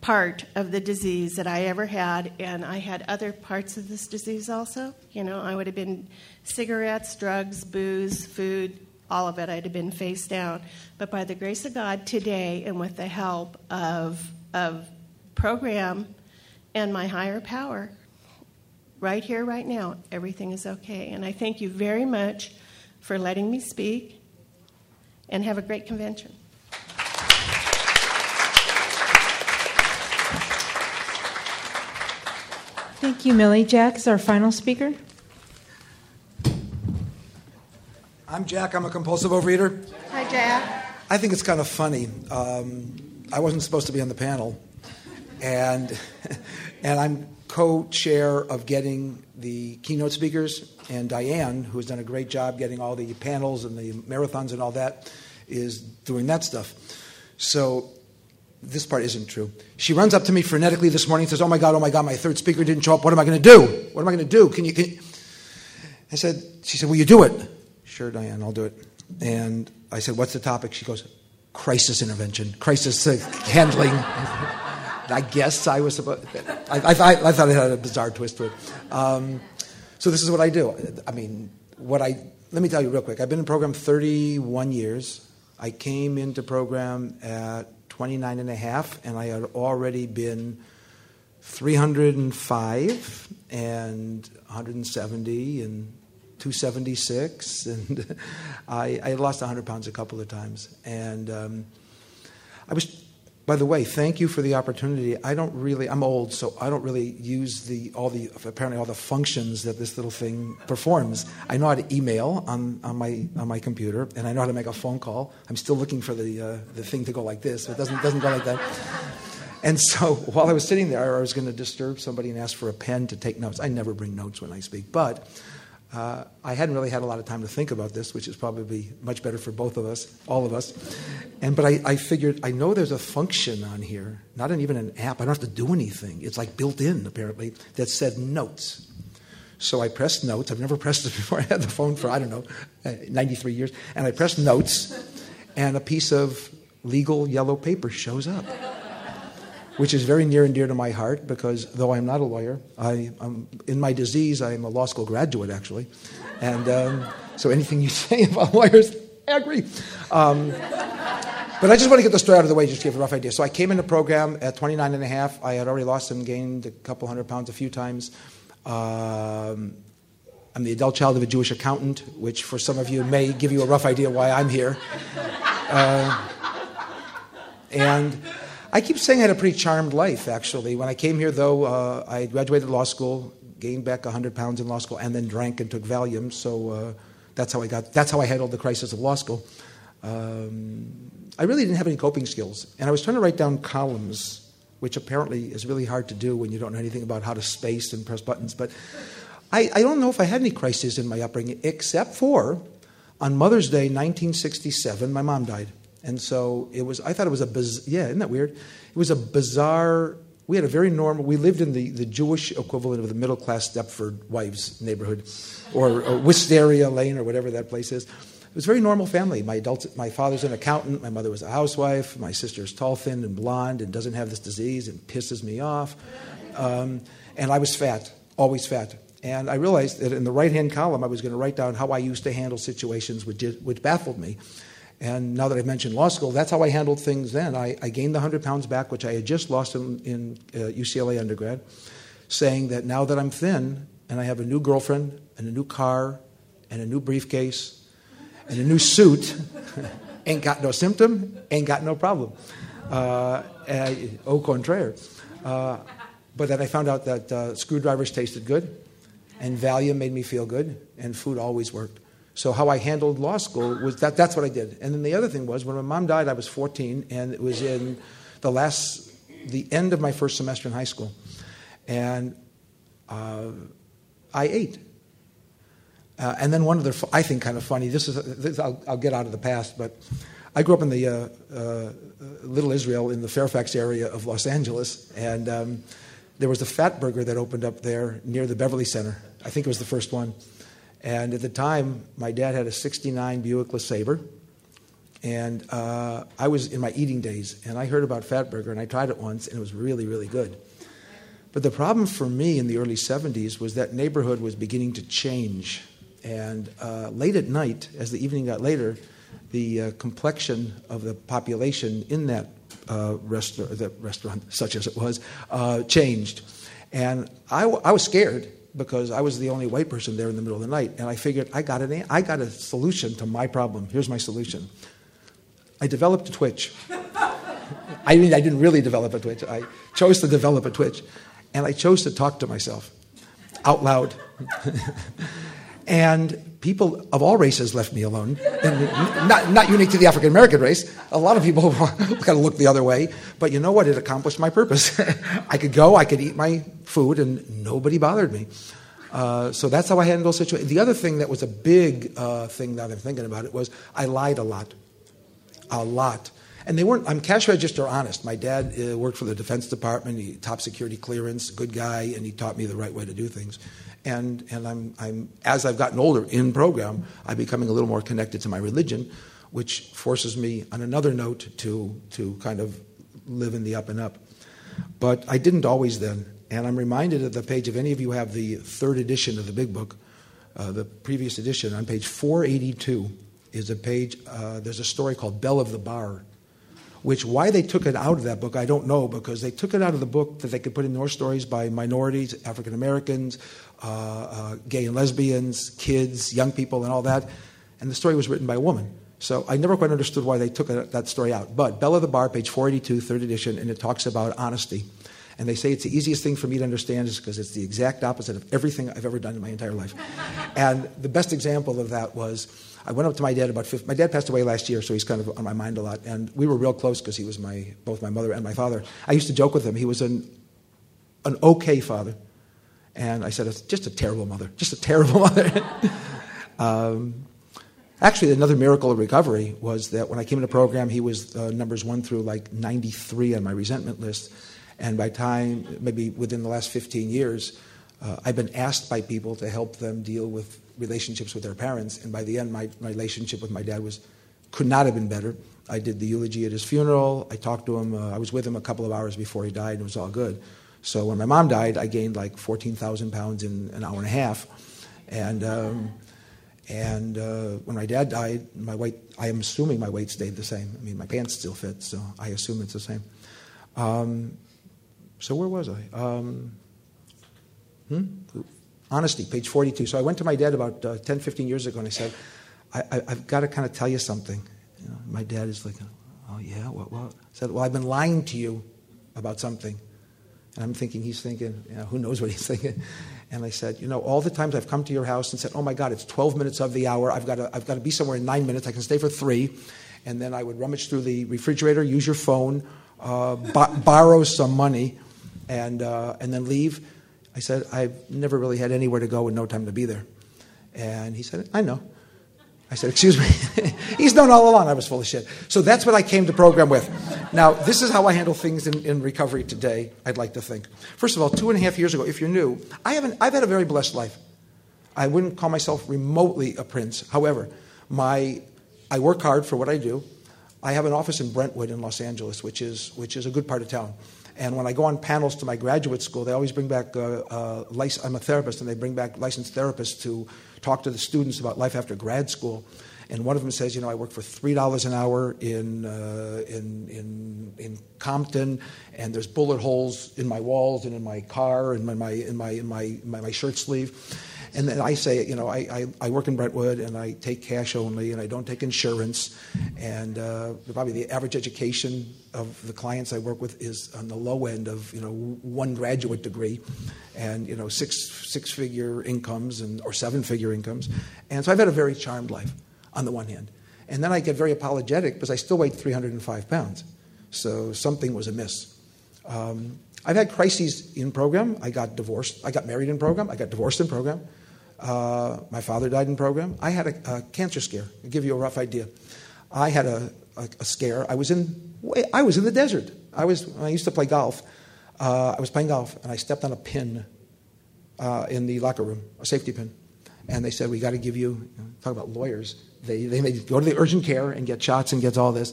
part of the disease that I ever had, and I had other parts of this disease also. You know, I would have been cigarettes, drugs, booze, food, all of it. I'd have been face down. But by the grace of God, today, and with the help of of program and my higher power, right here, right now, everything is okay. And I thank you very much for letting me speak, and have a great convention. Thank you, Millie. Jack is our final speaker. I'm Jack. I'm a compulsive overeater. Hi, Jack. I think it's kind of funny. Um, I wasn't supposed to be on the panel, and and I'm co-chair of getting the keynote speakers. And Diane, who has done a great job getting all the panels and the marathons and all that, is doing that stuff. So this part isn't true. She runs up to me frenetically this morning and says, Oh my God, oh my God, my third speaker didn't show up. What am I going to do? What am I going to do? Can you, can you? I said, She said, Will you do it? Sure, Diane, I'll do it. And I said, What's the topic? She goes, Crisis intervention, crisis handling. I guess I was supposed. I, I, I, thought it had a bizarre twist to it. Um, so this is what I do. I mean, what I let me tell you real quick. I've been in program 31 years. I came into program at 29 and a half, and I had already been 305 and 170 and 276, and I, I lost 100 pounds a couple of times. And um, I was, by the way, thank you for the opportunity. I don't really, I'm old, so I don't really use the all the apparently all the functions that this little thing performs. I know how to email on, on my on my computer, and I know how to make a phone call. I'm still looking for the uh, the thing to go like this. It doesn't doesn't go like that. And so while I was sitting there, I was going to disturb somebody and ask for a pen to take notes. I never bring notes when I speak, but uh, I hadn't really had a lot of time to think about this, which is probably much better for both of us, all of us. And but I, I figured I know there's a function on here, not an, even an app. I don't have to do anything. It's like built in apparently that said notes. So I pressed notes. I've never pressed it before. I had the phone for I don't know, uh, 93 years, and I pressed notes, and a piece of legal yellow paper shows up which is very near and dear to my heart because though I'm not a lawyer, I, am in my disease, I'm a law school graduate actually. And um, so anything you say about lawyers, I agree. Um, But I just want to get the story out of the way, just to give a rough idea. So I came in the program at 29 and a half. I had already lost and gained a couple hundred pounds a few times. Um, I'm the adult child of a Jewish accountant, which for some of you may give you a rough idea why I'm here. Uh, and I keep saying I had a pretty charmed life, actually. When I came here, though, uh, I graduated law school, gained back 100 pounds in law school, and then drank and took Valium. So uh, that's how I got. That's how I handled the crisis of law school. Um, I really didn't have any coping skills, and I was trying to write down columns, which apparently is really hard to do when you don't know anything about how to space and press buttons. But I, I don't know if I had any crises in my upbringing, except for on Mother's Day, 1967, my mom died. And so it was, I thought it was a, biz- yeah, isn't that weird? It was a bizarre, we had a very normal, we lived in the, the Jewish equivalent of the middle class Stepford wives neighborhood, or, or Wisteria Lane, or whatever that place is. It was a very normal family. My, adult, my father's an accountant, my mother was a housewife, my sister's tall, thin, and blonde, and doesn't have this disease and pisses me off. Um, and I was fat, always fat. And I realized that in the right hand column, I was going to write down how I used to handle situations which, which baffled me. And now that I've mentioned law school, that's how I handled things then. I, I gained the 100 pounds back, which I had just lost in, in uh, UCLA undergrad, saying that now that I'm thin and I have a new girlfriend and a new car and a new briefcase and a new suit, ain't got no symptom, ain't got no problem. Uh, au contraire. Uh, but then I found out that uh, screwdrivers tasted good, and Valium made me feel good, and food always worked. So how I handled law school was that that's what I did. And then the other thing was when my mom died, I was 14, and it was in the last, the end of my first semester in high school, and uh, I ate. Uh, and then one of other, I think, kind of funny. This is, this, I'll, I'll, get out of the past, but I grew up in the uh, uh Little Israel in the Fairfax area of Los Angeles, and um, there was a Fatburger that opened up there near the Beverly Center. I think it was the first one. And at the time, my dad had a 69 Buick LeSabre. And uh, I was in my eating days, and I heard about Fatburger, and I tried it once, and it was really, really good. But the problem for me in the early 70s was that neighborhood was beginning to change. And uh, late at night, as the evening got later, the uh, complexion of the population in that, uh, resta- restaurant, such as it was, uh, changed. And I, w- I was scared because I was the only white person there in the middle of the night. And I figured I got, an, I got a solution to my problem. Here's my solution I developed a Twitch. I mean, I didn't really develop a Twitch. I chose to develop a Twitch. And I chose to talk to myself out loud. and people of all races left me alone. not, not unique to the African American race. A lot of people kind of looked the other way. But you know what? It accomplished my purpose. I could go, I could eat my food, and nobody bothered me. Uh, so that's how I handled situations. The other thing that was a big uh, thing that I'm thinking about it was I lied a lot. A lot. And they weren't, I'm cash register honest. My dad uh, worked for the Defense Department, he top security clearance, good guy, and he taught me the right way to do things. And, and I'm, I'm, as I've gotten older in program, I'm becoming a little more connected to my religion, which forces me, on another note, to, to kind of live in the up and up. But I didn't always then. And I'm reminded of the page, if any of you have the third edition of the big book, uh, the previous edition, on page 482 is a page, uh, there's a story called Belle of the Bar which why they took it out of that book, I don't know, because they took it out of the book that they could put in more stories by minorities, African Americans, uh, uh, gay and lesbians, kids, young people, and all that. And the story was written by a woman. So I never quite understood why they took that story out. But Belle of the Bar, page 482, third edition, and it talks about honesty. And they say it's the easiest thing for me to understand is because it's the exact opposite of everything I've ever done in my entire life. and the best example of that was I went up to my dad about 50, my dad passed away last year, so he's kind of on my mind a lot. And we were real close because he was my both my mother and my father. I used to joke with him. He was an an okay father, and I said it's just a terrible mother, just a terrible mother. um, actually, another miracle of recovery was that when I came into program, he was uh, numbers one through like 93 on my resentment list, and by time maybe within the last 15 years. Uh, I've been asked by people to help them deal with relationships with their parents. And by the end, my, my relationship with my dad was could not have been better. I did the eulogy at his funeral. I talked to him. Uh, I was with him a couple of hours before he died, and it was all good. So when my mom died, I gained like 14,000 pounds in an hour and a half. And, um, And uh, when my dad died, my weight, I am assuming my weight stayed the same. I mean, my pants still fit, so I assume it's the same. Um, so where was I? Um, hmm? Honesty, page 42. So I went to my dad about uh, 10, 15 years ago and I said, I, have got to kind of tell you something. You know, my dad is like, oh, yeah, what, what? I said, well, I've been lying to you about something. And I'm thinking, he's thinking, you know, who knows what he's thinking. And I said, you know, all the times I've come to your house and said, oh my God, it's 12 minutes of the hour. I've got to, I've got to be somewhere in nine minutes. I can stay for three. And then I would rummage through the refrigerator, use your phone, uh, b- borrow some money, and, uh, and then leave. I said, I've never really had anywhere to go and no time to be there. And he said, I know. I said, Excuse me. He's known all along I was full of shit. So that's what I came to program with. Now, this is how I handle things in, in recovery today, I'd like to think. First of all, two and a half years ago, if you're new, I haven't, I've had a very blessed life. I wouldn't call myself remotely a prince. However, my, I work hard for what I do. I have an office in Brentwood in Los Angeles, which is, which is a good part of town. And when I go on panels to my graduate school, they always bring back, uh, uh, I'm a therapist, and they bring back licensed therapists to talk to the students about life after grad school. And one of them says, you know, I work for three dollars an hour in, uh, in, in, in Compton, and there's bullet holes in my walls and in my car and in my, in my, in my, my, my shirt sleeve. And then I say, you know, I, I, I, work in Brentwood and I take cash only and I don't take insurance. And uh, probably the average education of the clients I work with is on the low end of, you know, one graduate degree and, you know, six, six figure incomes and, or seven figure incomes. And so I've had a very charmed life on the one hand. And then I get very apologetic because I still weigh 305 pounds. So something was amiss. Um, I've had crises in program. I got divorced. I got married in program. I got divorced in program. Uh, my father died in program. I had a, a, cancer scare. I'll give you a rough idea. I had a, a, a, scare. I was in I was in the desert. I was I used to play golf. Uh, I was playing golf and I stepped on a pin uh, in the locker room, a safety pin, and they said we got to give you. Talk about lawyers. They they made go to the urgent care and get shots and get all this.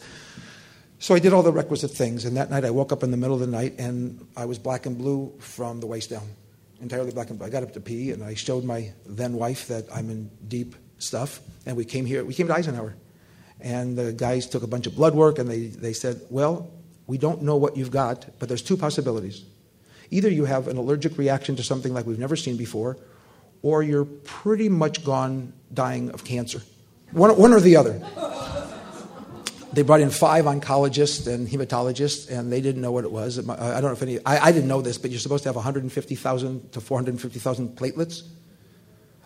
So I did all the requisite things, and that night I woke up in the middle of the night and I was black and blue from the waist down entirely black and blue. I got up to pee and I showed my then wife that I'm in deep stuff. And we came here, we came to Eisenhower. And the guys took a bunch of blood work and they, they said, Well, we don't know what you've got, but there's two possibilities. Either you have an allergic reaction to something like we've never seen before, or you're pretty much gone dying of cancer. One, one or the other. They brought in five oncologists and hematologists, and they didn't know what it was. I don't know if any, I, I didn't know this, but you're supposed to have 150,000 to 450,000 platelets.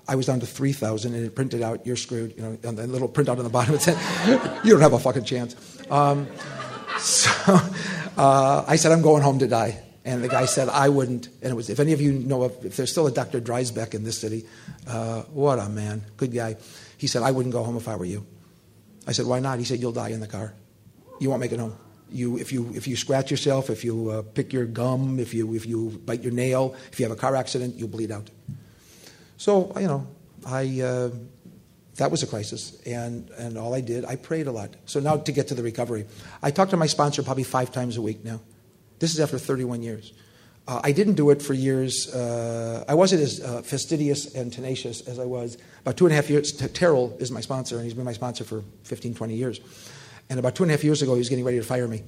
I was down to 3,000, and it printed out, you're screwed. You know, and the little printout on the bottom, it said, you don't have a fucking chance. Um, so uh, I said, I'm going home to die. And the guy said, I wouldn't. And it was, if any of you know of, if there's still a Dr. Dreisbeck in this city, uh, what a man, good guy. He said, I wouldn't go home if I were you. I said, Why not? He said, You'll die in the car. You won't make it home. You, if, you, if you scratch yourself, if you uh, pick your gum, if you, if you bite your nail, if you have a car accident, you'll bleed out. So, you know, I, uh, that was a crisis. And, and all I did, I prayed a lot. So now to get to the recovery. I talk to my sponsor probably five times a week now. This is after 31 years. Uh, I didn't do it for years. Uh, I wasn't as uh, fastidious and tenacious as I was. About two and a half years, Terrell is my sponsor, and he's been my sponsor for 15, 20 years. And about two and a half years ago, he was getting ready to fire me.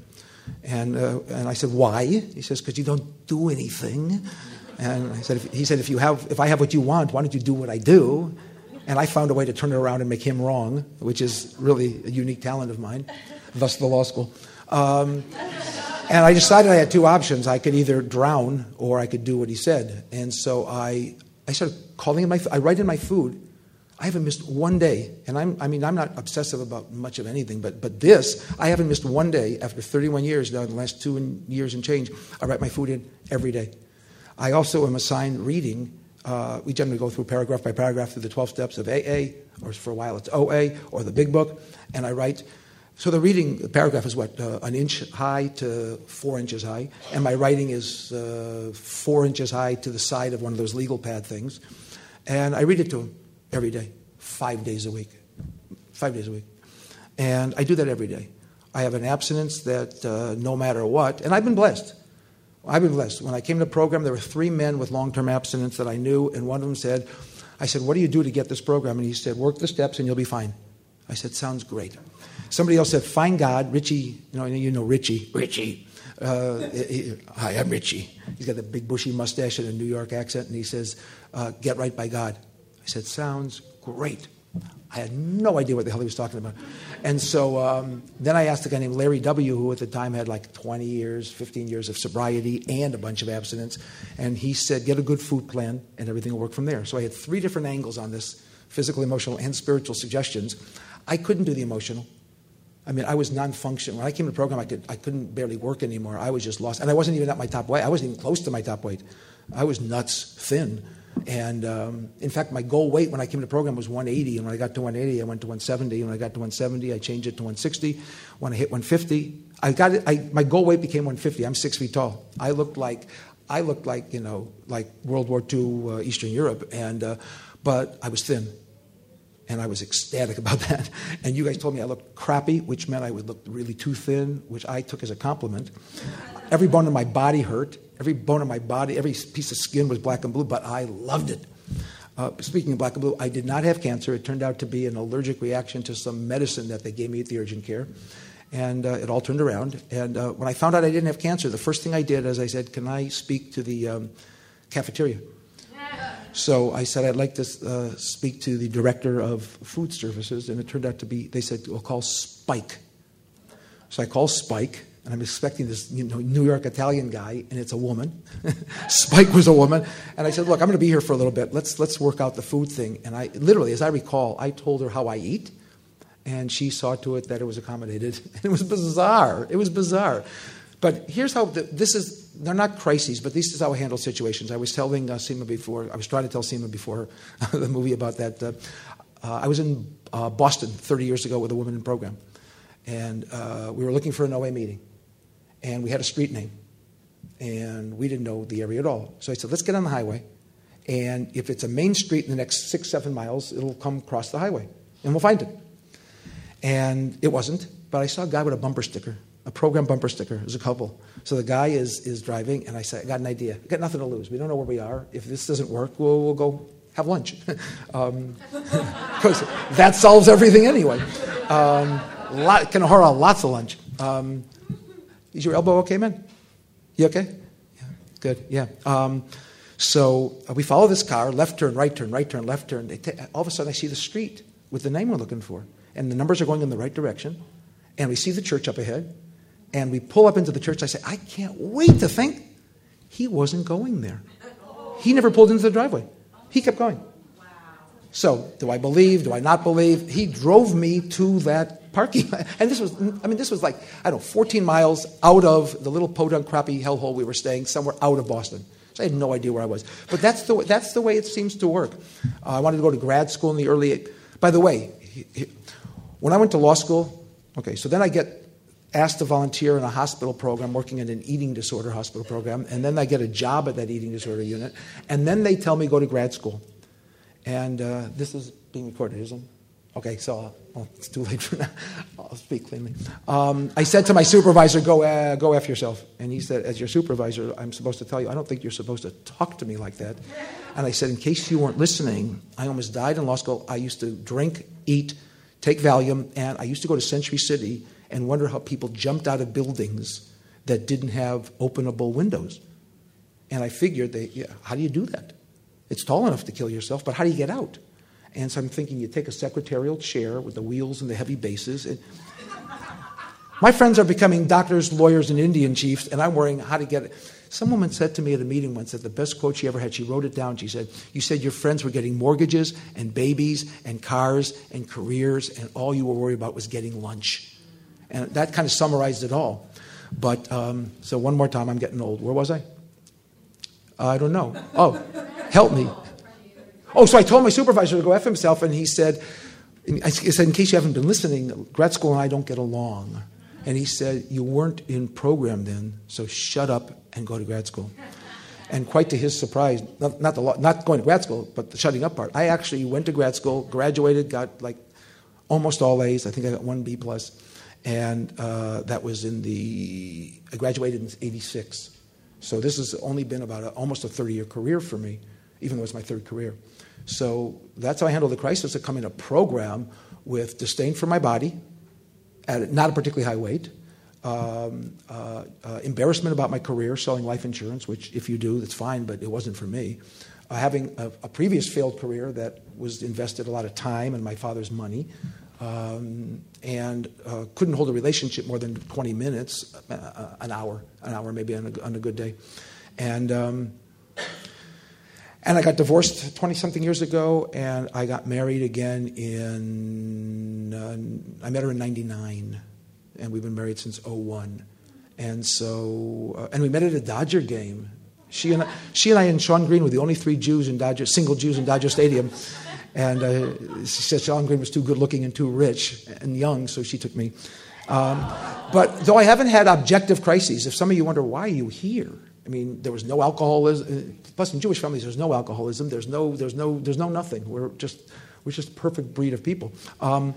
And, uh, and I said, Why? He says, Because you don't do anything. And I said, if, he said, if, you have, if I have what you want, why don't you do what I do? And I found a way to turn it around and make him wrong, which is really a unique talent of mine, thus the law school. Um, and I decided I had two options. I could either drown or I could do what he said. And so I, I started calling in my, I write in my food. I haven't missed one day. And I'm, I mean, I'm not obsessive about much of anything, but, but this, I haven't missed one day after 31 years now, the last two years and change. I write my food in every day. I also am assigned reading. Uh, we generally go through paragraph by paragraph through the 12 steps of AA, or for a while it's OA, or the big book, and I write so the reading the paragraph is what uh, an inch high to four inches high, and my writing is uh, four inches high to the side of one of those legal pad things, and I read it to him every day, five days a week, five days a week, and I do that every day. I have an abstinence that uh, no matter what, and I've been blessed. I've been blessed. When I came to the program, there were three men with long-term abstinence that I knew, and one of them said, I said, What do you do to get this program? And he said, Work the steps and you'll be fine. I said, Sounds great. Somebody else said, Find God. Richie, you know, you know Richie. Richie. Uh, he, Hi, I'm Richie. He's got the big bushy mustache and a New York accent, and he says, uh, Get right by God. I said, Sounds great. I had no idea what the hell he was talking about. And so um, then I asked a guy named Larry W., who at the time had like 20 years, 15 years of sobriety and a bunch of abstinence. And he said, get a good food plan and everything will work from there. So I had three different angles on this physical, emotional, and spiritual suggestions. I couldn't do the emotional. I mean, I was non-functional. When I came to the program, I, could, I couldn't barely work anymore. I was just lost. And I wasn't even at my top weight. I wasn't even close to my top weight. I was nuts thin. And um, in fact, my goal weight when I came to the program was 180. And when I got to 180, I went to 170. And when I got to 170, I changed it to 160. When I hit 150, I got it. I, my goal weight became 150. I'm six feet tall. I looked like I looked like you know like World War II uh, Eastern Europe, and uh, but I was thin, and I was ecstatic about that. And you guys told me I looked crappy, which meant I would look really too thin, which I took as a compliment. Every bone in my body hurt. Every bone in my body, every piece of skin was black and blue, but I loved it. Uh, speaking of black and blue, I did not have cancer. It turned out to be an allergic reaction to some medicine that they gave me at the urgent care. And uh, it all turned around. And uh, when I found out I didn't have cancer, the first thing I did is I said, Can I speak to the um, cafeteria? So I said, I'd like to uh, speak to the director of food services. And it turned out to be, they said, We'll call Spike. So I call Spike and I'm expecting this you know, New York Italian guy, and it's a woman. Spike was a woman, and I said, "Look, I'm going to be here for a little bit. Let's let's work out the food thing." And I literally, as I recall, I told her how I eat, and she saw to it that it was accommodated. And it was bizarre. It was bizarre. But here's how the, this is. They're not crises, but this is how I handle situations. I was telling uh, Seema before. I was trying to tell Seema before the movie about that. Uh, uh, I was in uh, Boston 30 years ago with a woman in program, and uh, we were looking for an OA meeting and we had a street name. And we didn't know the area at all. So I said, let's get on the highway. And if it's a main street in the next six, seven miles, it'll come across the highway. And we'll find it. And it wasn't, but I saw a guy with a bumper sticker, a program bumper sticker. Was a couple. So the guy is, is driving, and I said, I got an idea. I got nothing to lose. We don't know where we are. If this doesn't work, we'll, we'll go have lunch. Because um, that solves everything anyway. Um, lot, hold lots of lunch. Um, is your elbow okay, man? You okay? Yeah, good. Yeah. Um, so uh, we follow this car, left turn, right turn, right turn, left turn. all of a sudden, I see the street with the name we're looking for, and the numbers are going in the right direction. And we see the church up ahead, and we pull up into the church. I say, I can't wait to think he wasn't going there. He never pulled into the driveway. He kept going. So, do I believe? Do I not believe? He drove me to that parking lot. And this was, I mean, this was like, I don't know, 14 miles out of the little podunk crappy hellhole we were staying, somewhere out of Boston. So I had no idea where I was. But that's the, that's the way it seems to work. Uh, I wanted to go to grad school in the early, by the way, when I went to law school, okay, so then I get asked to volunteer in a hospital program working in an eating disorder hospital program, and then I get a job at that eating disorder unit, and then they tell me go to grad school. And uh, this is being recorded, isn't it? Okay, so well, it's too late for now. I'll speak cleanly. Um, I said to my supervisor, go, uh, go F yourself. And he said, as your supervisor, I'm supposed to tell you, I don't think you're supposed to talk to me like that. And I said, in case you weren't listening, I almost died in law school. I used to drink, eat, take Valium, and I used to go to Century City and wonder how people jumped out of buildings that didn't have openable windows. And I figured, they, yeah, how do you do that? It's tall enough to kill yourself, but how do you get out? And so I'm thinking you take a secretarial chair with the wheels and the heavy bases. And my friends are becoming doctors, lawyers, and Indian chiefs, and I'm worrying how to get it. Some woman said to me at a meeting once that the best quote she ever had, she wrote it down. She said, You said your friends were getting mortgages and babies and cars and careers, and all you were worried about was getting lunch. And that kind of summarized it all. But um, so one more time, I'm getting old. Where was I? I don't know. Oh, help me. Oh, so I told my supervisor to go F himself, and he said, I said, in case you haven't been listening, grad school and I don't get along. And he said, You weren't in program then, so shut up and go to grad school. And quite to his surprise, not, not, the, not going to grad school, but the shutting up part, I actually went to grad school, graduated, got like almost all A's. I think I got one B plus, and uh, that was in the. I graduated in '86, so this has only been about a, almost a 30 year career for me, even though it's my third career. So that's how I handle the crisis. I come in a program with disdain for my body, at not a particularly high weight, um, uh, uh, embarrassment about my career selling life insurance, which if you do, that's fine, but it wasn't for me. Uh, having a, a, previous failed career that was invested a lot of time and my father's money, um, and uh, couldn't hold a relationship more than 20 minutes, uh, uh, an hour, an hour maybe on a, on a good day, and. Um, and I got divorced 20 something years ago, and I got married again in, I met her in 99 and we've been married since 01. And so, uh, and we met at a Dodger game. She and, I, she and I and Shawn Green were the only three Jews in Dodger, single Jews in Dodger Stadium. And uh, she said Shawn Green was too good looking and too rich and young, so she took me. Um, but though I haven't had objective crises, if some of you wonder why are you here, I mean, there was no alcoholism. Plus, in Jewish families, there's no alcoholism. There's no, there's no, there's no nothing. We're just, we're just a perfect breed of people. Um,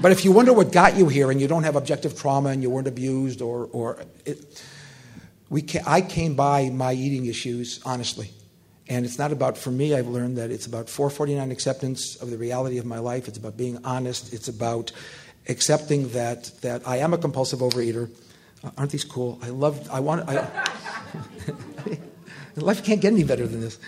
but if you wonder what got you here and you don't have objective trauma and you weren't abused or, or it, we I came by my eating issues honestly. And it's not about, for me, I've learned that it's about 449 acceptance of the reality of my life. It's about being honest. It's about accepting that, that I am a compulsive overeater. Uh, aren't these cool? I love, I want, I, life can't get any better than this.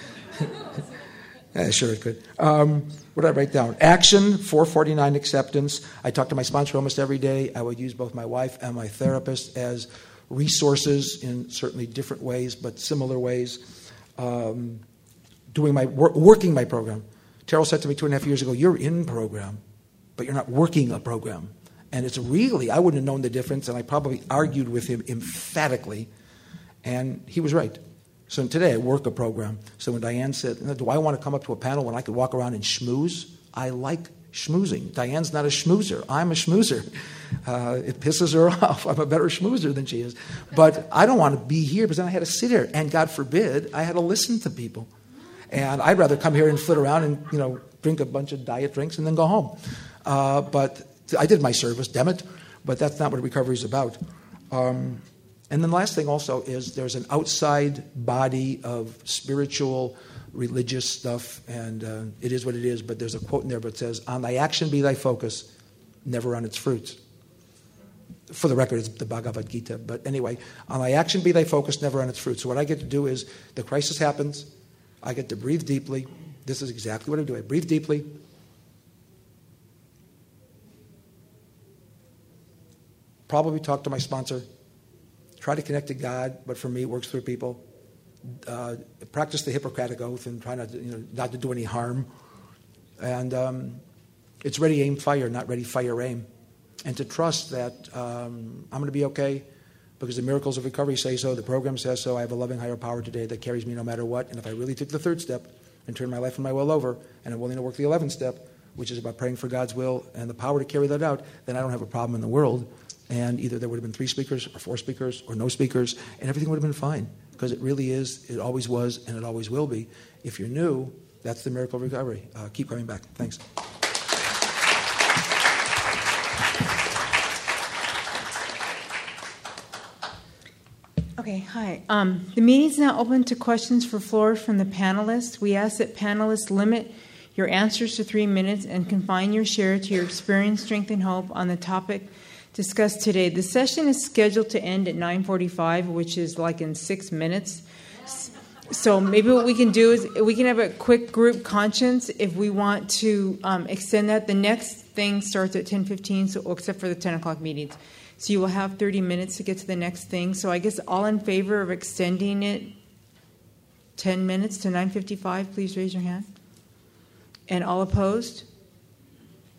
yeah, sure it could. Um, what did I write down? Action, 449 acceptance. I talk to my sponsor almost every day. I would use both my wife and my therapist as resources in certainly different ways, but similar ways. Um, doing my working my program. Terrell said to me two and a half years ago, "You're in program, but you're not working a program." And it's really I wouldn't have known the difference, and I probably argued with him emphatically, and he was right. So today I work a program. So when Diane said, Do I want to come up to a panel when I could walk around and schmooze? I like schmoozing. Diane's not a schmoozer. I'm a schmoozer. Uh, it pisses her off. I'm a better schmoozer than she is. But I don't want to be here because then I had to sit here. And God forbid, I had to listen to people. And I'd rather come here and flit around and, you know, drink a bunch of diet drinks and then go home. Uh, but I did my service, damn it. But that's not what recovery is about. Um, and then the last thing also is there's an outside body of spiritual, religious stuff, and uh, it is what it is. But there's a quote in there that says, On thy action be thy focus, never on its fruits. For the record, it's the Bhagavad Gita. But anyway, on thy action be thy focus, never on its fruits. So what I get to do is the crisis happens, I get to breathe deeply. This is exactly what I do. I breathe deeply. Probably talk to my sponsor try to connect to God, but for me, it works through people. Uh, practice the Hippocratic Oath and try not to, you know, not to do any harm. And um, it's ready, aim, fire, not ready, fire, aim. And to trust that um, I'm going to be okay because the miracles of recovery say so, the program says so. I have a loving higher power today that carries me no matter what. And if I really took the third step and turned my life and my will over, and I'm willing to work the 11th step, which is about praying for God's will and the power to carry that out, then I don't have a problem in the world and either there would have been three speakers or four speakers or no speakers, and everything would have been fine because it really is, it always was, and it always will be. If you're new, that's the miracle of recovery. Uh, keep coming back. Thanks. Okay, hi. Um, the meeting is now open to questions for floor from the panelists. We ask that panelists limit your answers to three minutes and confine your share to your experience, strength, and hope on the topic discussed today. The session is scheduled to end at 9:45, which is like in six minutes. So maybe what we can do is we can have a quick group conscience if we want to um, extend that. The next thing starts at 10:15, so except for the 10 o'clock meetings. So you will have 30 minutes to get to the next thing. So I guess all in favor of extending it 10 minutes to 9:55, please raise your hand. And all opposed?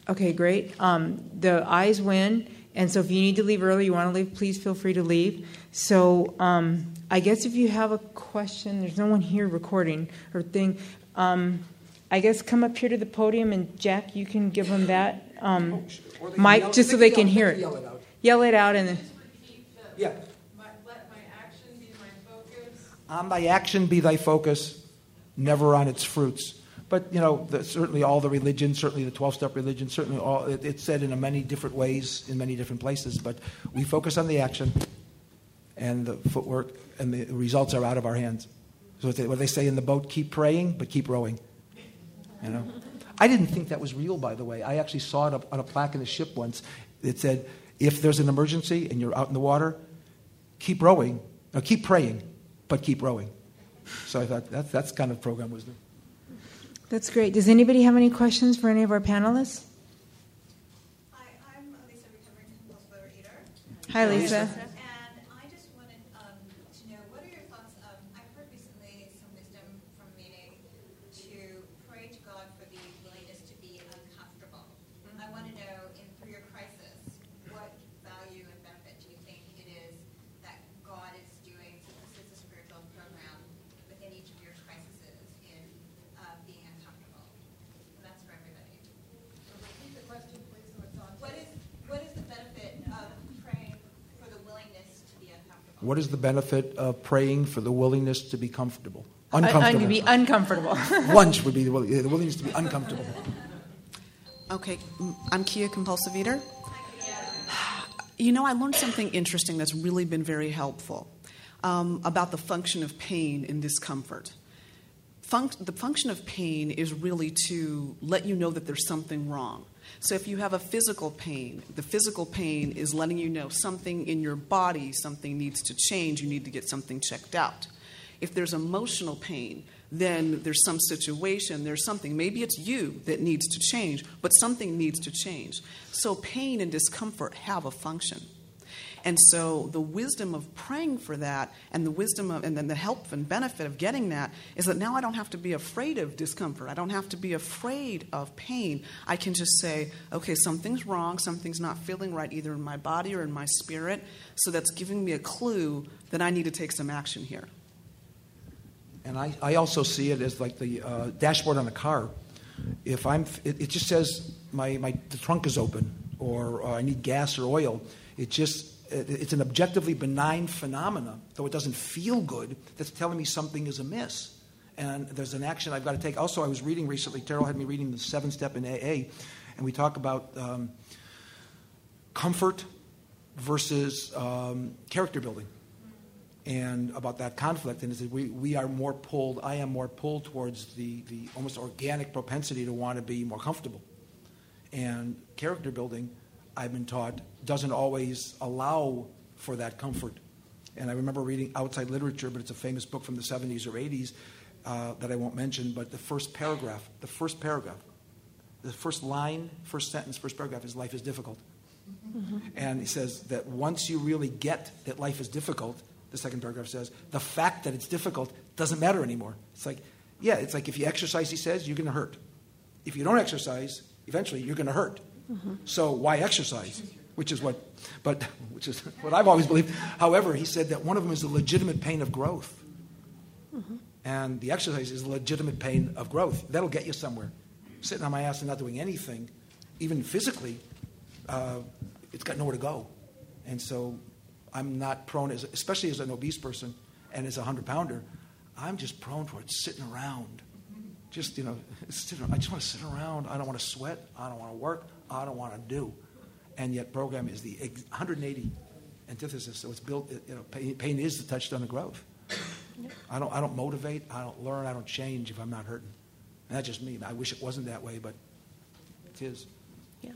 Okay, great. Um, the ayes win. And so if you need to leave early, you want to leave, please feel free to leave. So um, I guess if you have a question, there's no one here recording or thing. Um, I guess come up here to the podium and Jack, you can give them that um, oh, mic just so they, can yell, hear it. Yell it out. Yell it and then. Yeah. let my action be my focus. Ah, on thy action be thy focus, never on its fruits. But you know, the, certainly all the religions, certainly the twelve-step religion, certainly all it, it's said in many different ways in many different places. But we focus on the action and the footwork, and the results are out of our hands. So what they say in the boat: keep praying, but keep rowing. You know? I didn't think that was real, by the way. I actually saw it up on a plaque in the ship once. It said, if there's an emergency and you're out in the water, keep rowing, or keep praying, but keep rowing. So I thought that's, that's kind of program wisdom. That's great. Does anybody have any questions for any of our panelists? Hi, I'm Lisa, recovering compulsive overeater. Hi, Lisa. And I just wanted um, to know what are your thoughts? Um, I've heard recently some wisdom from meeting to pray to God for the willingness to be uncomfortable. I want to know, in through your crisis, what value and benefit do you think it is that God is doing? So this is a spiritual program within each of your crises in uh, being uncomfortable. And that's for everybody. Repeat the question, please, so it's on. What is, what is the benefit of praying for the willingness to be uncomfortable? What is the benefit of praying for the willingness to be comfortable? Un- un- Uncomfortable. to be uncomfortable. Once would be the, will- the willingness to be uncomfortable. Okay, I'm Kia Compulsive Eater. You know, I learned something interesting that's really been very helpful um, about the function of pain and discomfort. Func- the function of pain is really to let you know that there's something wrong. So if you have a physical pain, the physical pain is letting you know something in your body, something needs to change, you need to get something checked out. If there's emotional pain, then there's some situation, there's something, maybe it's you that needs to change, but something needs to change. So pain and discomfort have a function. And so the wisdom of praying for that and the wisdom of, and then the help and benefit of getting that is that now I don't have to be afraid of discomfort. I don't have to be afraid of pain. I can just say, okay, something's wrong, something's not feeling right either in my body or in my spirit. So that's giving me a clue that I need to take some action here. And I, I also see it as like the uh, dashboard on a car. If I'm, it, it just says my, my the trunk is open, or, or I need gas or oil. It just it's an objectively benign phenomena, though it doesn't feel good. That's telling me something is amiss, and there's an action I've got to take. Also, I was reading recently. Terrell had me reading the Seven Step in AA, and we talk about um, comfort versus um, character building and about that conflict. And is that we, we are more pulled, I am more pulled towards the, the almost organic propensity to want to be more comfortable. And character building, I've been taught, doesn't always allow for that comfort. And I remember reading outside literature, but it's a famous book from the 70s or 80s uh, that I won't mention, but the first paragraph, the first paragraph, the first line, first sentence, first paragraph is life is difficult. And he says that once you really get that life is difficult, the second paragraph says, the fact that it's difficult doesn't matter anymore. It's like, yeah, it's like if you exercise, he says, you're going to hurt. If you don't exercise, eventually you're going to hurt. So why exercise? Which is what, but which is what I've always believed. However, he said that one of them is the legitimate pain of growth, and the exercise is the legitimate pain of growth. That'll get you somewhere. Sitting on my ass and not doing anything, even physically, uh, it's got nowhere to go. And so I'm not prone, as, especially as an obese person and as a 100 pounder, I'm just prone towards sitting around. Just, you know, I just want to sit around. I don't want to sweat. I don't want to work. I don't want to do. And yet, program is the 180 antithesis. So it's built, you know, pain, pain is the touchstone of growth. I don't, I don't motivate. I don't learn. I don't change if I'm not hurting. And that's just me. I wish it wasn't that way, but it is. Yeah.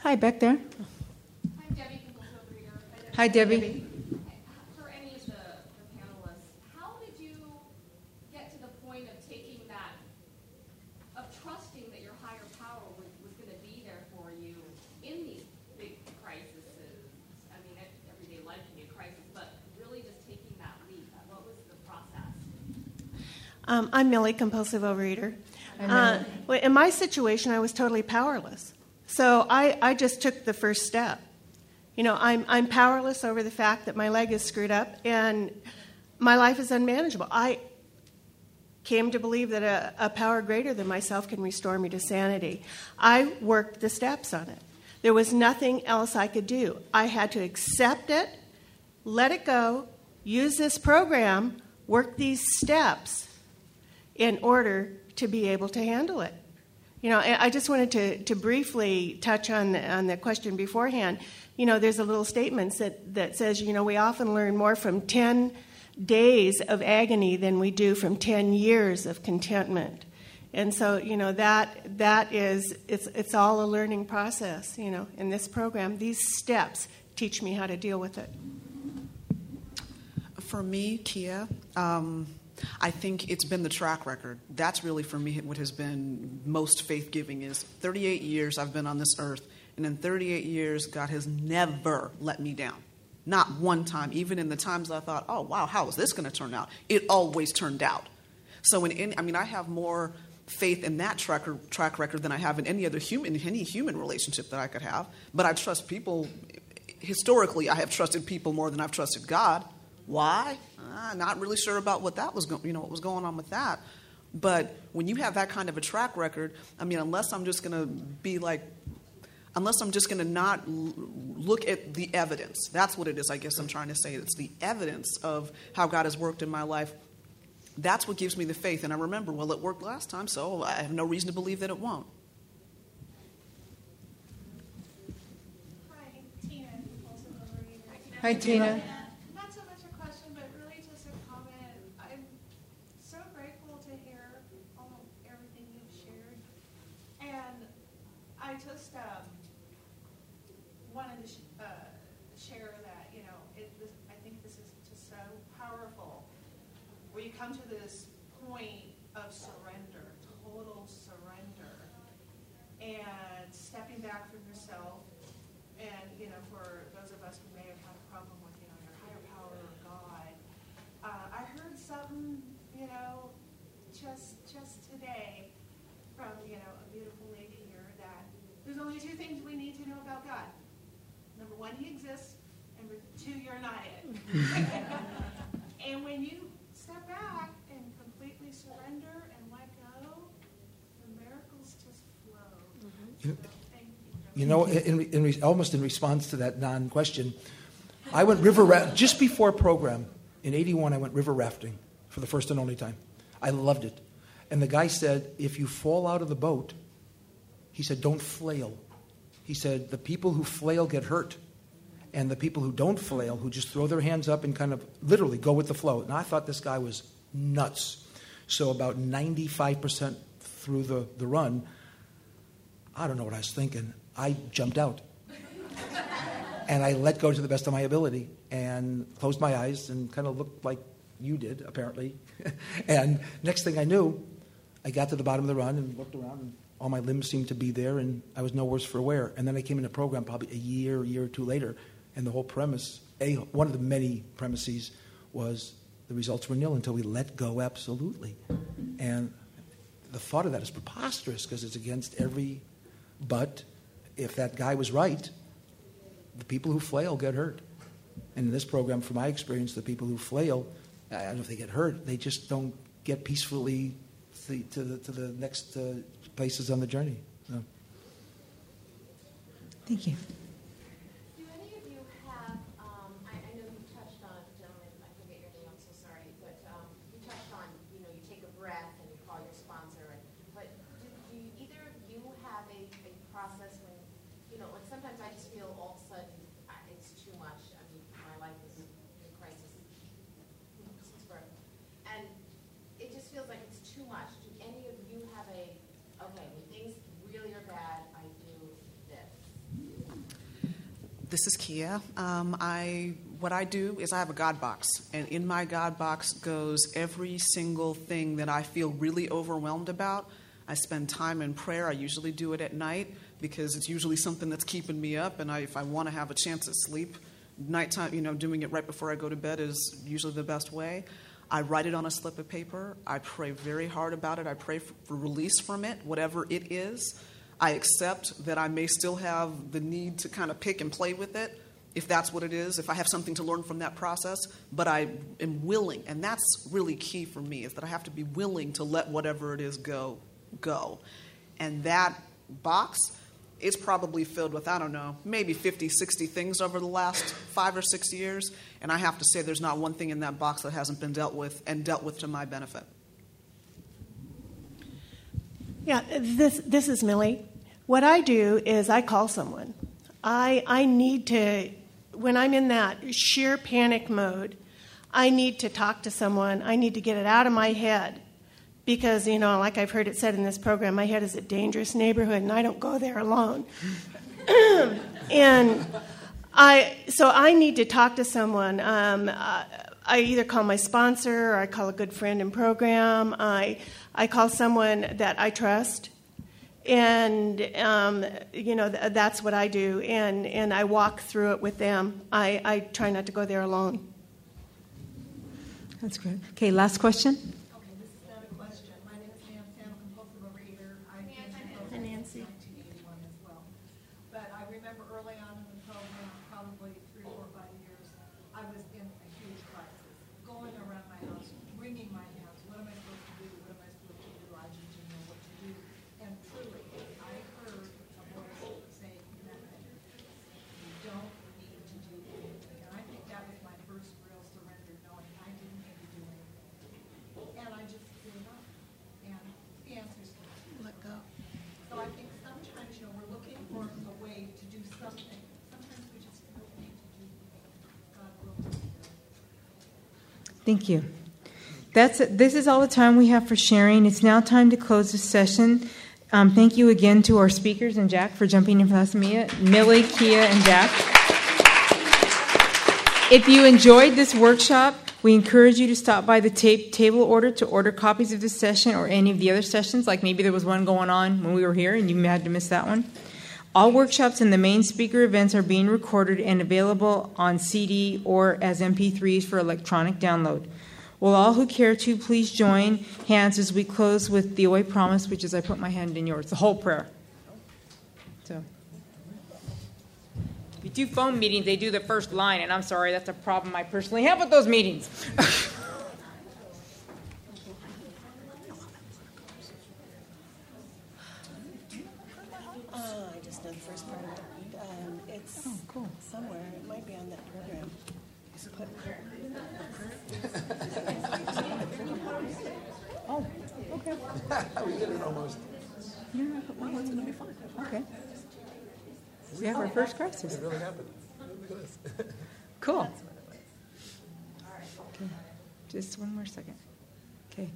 Hi, back there. I'm Debbie Pinklefield Reader. Hi, Debbie. For any of the the panelists, how did you get to the point of taking that, of trusting that your higher power was, was going to be there for you in these big crises? I mean, ev- everyday life can be a crisis, but really just taking that leap, uh, what was the process? Um, I'm Millie, compulsive overeater. Uh, in my situation, I was totally powerless. So I, I just took the first step. You know, I'm, I'm powerless over the fact that my leg is screwed up and my life is unmanageable. I came to believe that a, a power greater than myself can restore me to sanity. I worked the steps on it. There was nothing else I could do. I had to accept it, let it go, use this program, work these steps in order to be able to handle it. You know, I just wanted to, to briefly touch on the, on the question beforehand. You know, there's a little statement that, that says, you know, we often learn more from 10 days of agony than we do from 10 years of contentment. And so, you know, that that is it's it's all a learning process, you know, in this program. These steps teach me how to deal with it. For me, Kia, um, I think it's been the track record. That's really for me what has been most faith giving is 38 years I've been on this earth, and in 38 years, God has never let me down. Not one time, even in the times I thought, oh, wow, how is this going to turn out? It always turned out. So, in, in, I mean, I have more faith in that track, track record than I have in any other human, any human relationship that I could have. But I trust people, historically, I have trusted people more than I've trusted God. Why? I'm not really sure about what that was, go- you know, what was going on with that. But when you have that kind of a track record, I mean, unless I'm just going to be like unless I'm just going to not l- look at the evidence. That's what it is, I guess I'm trying to say. It's the evidence of how God has worked in my life. That's what gives me the faith. And I remember, well, it worked last time, so I have no reason to believe that it won't. Hi, Tina. Hi, Tina. Not so much a question, but really just a comment. I'm so grateful to hear all everything you've shared, and I just um, wanted to sh- uh, share that you know it, this, I think this is just so powerful. Where you come to this point of surrender, total surrender, and stepping back from yourself and, you know, for those of us who may have had a problem with, you know, your higher power or God, uh, I heard something, you know, just just today from, you know, a beautiful lady here that there's only two things we need to know about God. Number one, he exists. Number two, you're not it. and when you step back and completely surrender and let go, the miracles just flow. Mm-hmm. You- So, you. You know, in, in, in, almost in response to that non question, I went river ra- just before program in 81, I went river rafting for the first and only time. I loved it. And the guy said, if you fall out of the boat, he said, don't flail. He said, the people who flail get hurt. And the people who don't flail, who just throw their hands up and kind of literally go with the flow. And I thought this guy was nuts. So, about 95% through the, the run, I don't know what I was thinking. I jumped out. and I let go to the best of my ability and closed my eyes and kind of looked like you did, apparently. and next thing I knew, I got to the bottom of the run and looked around, and all my limbs seemed to be there, and I was no worse for wear. And then I came in a program probably a year, a year or two later, and the whole premise, a, one of the many premises, was the results were nil until we let go absolutely. And the thought of that is preposterous because it's against every but if that guy was right, the people who flail get hurt. And in this program, from my experience, the people who flail, I don't know if they get hurt, they just don't get peacefully to the, to the next uh, places on the journey. So. Thank you. Do any of you have, um, I, I know you touched on, gentlemen, I forget your name, I'm so sorry, but, um, you touched on, you know, you take a breath and you call your sponsor, and, but do, do you- either of you have a, a process when, you know, like sometimes I just feel all of a sudden, I, it's too much, I mean, my life is in crisis since birth, and it just feels like it's too much. Do any of you have a, okay, when things really are bad, I do this? This is Kia. Um, I what I do is I have a God box, and in my God box goes every single thing that I feel really overwhelmed about. I spend time in prayer. I usually do it at night because it's usually something that's keeping me up, and I, if I want to have a chance at sleep, nighttime, you know, doing it right before I go to bed is usually the best way. I write it on a slip of paper. I pray very hard about it. I pray for, for release from it, whatever it is. I accept that I may still have the need to kind of pick and play with it, if that's what it is, if I have something to learn from that process, but I am willing, and that's really key for me, is that I have to be willing to let whatever it is go, go. And that box is probably filled with, I don't know, maybe 50, 60 things over the last five or six years, and I have to say there's not one thing in that box that hasn't been dealt with and dealt with to my benefit. Yeah, this this is Millie. What I do is I call someone. I I need to when I'm in that sheer panic mode, I need to talk to someone. I need to get it out of my head because you know, like I've heard it said in this program, my head is a dangerous neighborhood, and I don't go there alone. and I so I need to talk to someone. Um, I, I either call my sponsor or I call a good friend in program. I I call someone that I trust, and um, you know th- that's what I do. And and I walk through it with them. I, I try not to go there alone. That's great. Okay, last question. Okay, this is not a question. My name is Nancy, I'm a compulsive overeater. I've been compulsive since nineteen eighty-one as well. But I remember early on in the program, probably three, four, five years, I was in a huge crisis, going around my house, wringing my hands, what am I supposed to do? What am I supposed to do? I just didn't know what to do. And truly, I heard a voice say, nothing. You don't need to do anything. And I think that was my first real surrender, knowing I didn't need to do anything. And I just gave up. And the answer's no. Let go. So I think sometimes, you know, we're looking for a way to do something. Sometimes we just don't need to do anything. God will take care of it. Thank you. That's it. this is all the time we have for sharing. It's now time to close this session. Um, thank you again to our speakers and Jack for jumping in for us, Mia, Millie, Kia, and Jack. If you enjoyed this workshop, we encourage you to stop by the tape table order to order copies of this session or any of the other sessions. Like maybe there was one going on when we were here and you had to miss that one. All workshops and the main speaker events are being recorded and available on CD or as MP3s for electronic download. Will all who care to please join hands as we close with the OA promise, which is I put my hand in yours, the whole prayer. So, if you do phone meetings, they do the first line, and I'm sorry, that's a problem I personally have with those meetings. Uh, I just know the first part of it. Um, it's Oh, cool. somewhere. It might be on that program. oh, okay. we did it almost. Yeah, I put my hand's gonna be fine. Okay. We have oh, our first crisis. It really happened. Cool. Okay. Just one more second. Okay.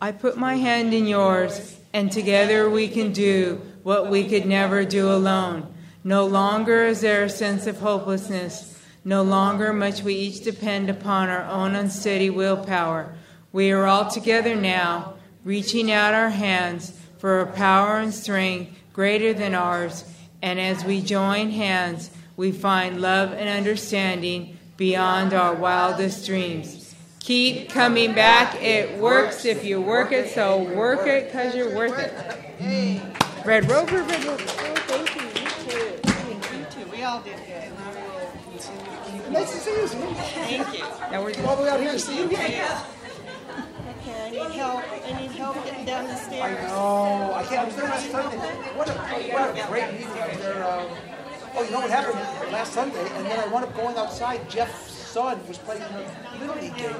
I put my hand in yours, and together we can do what we could never do alone. No longer is there a sense of hopelessness. No longer must we each depend upon our own unsteady willpower. We are all together now, reaching out our hands for a power and strength greater than ours. And as we join hands, we find love and understanding beyond our wildest dreams. Keep coming back. It works if you work it, so work it because you're worth it. Red Rover, Red Rover. thank you. You too. You too. We all did good. Nice to see you. Thank you. Now we're All the way out here to see you. I need help. I need help getting down the stairs. No, I can't. I was there last Sunday. What a, what a great meeting. I there. Um, oh, you know what happened last Sunday? And then I wound up going outside. Jeff's son was playing in a little league game.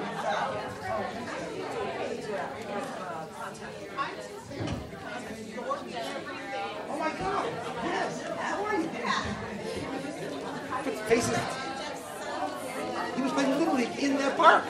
Oh my God! Yes. How are you? Faces. He was playing little league in that park.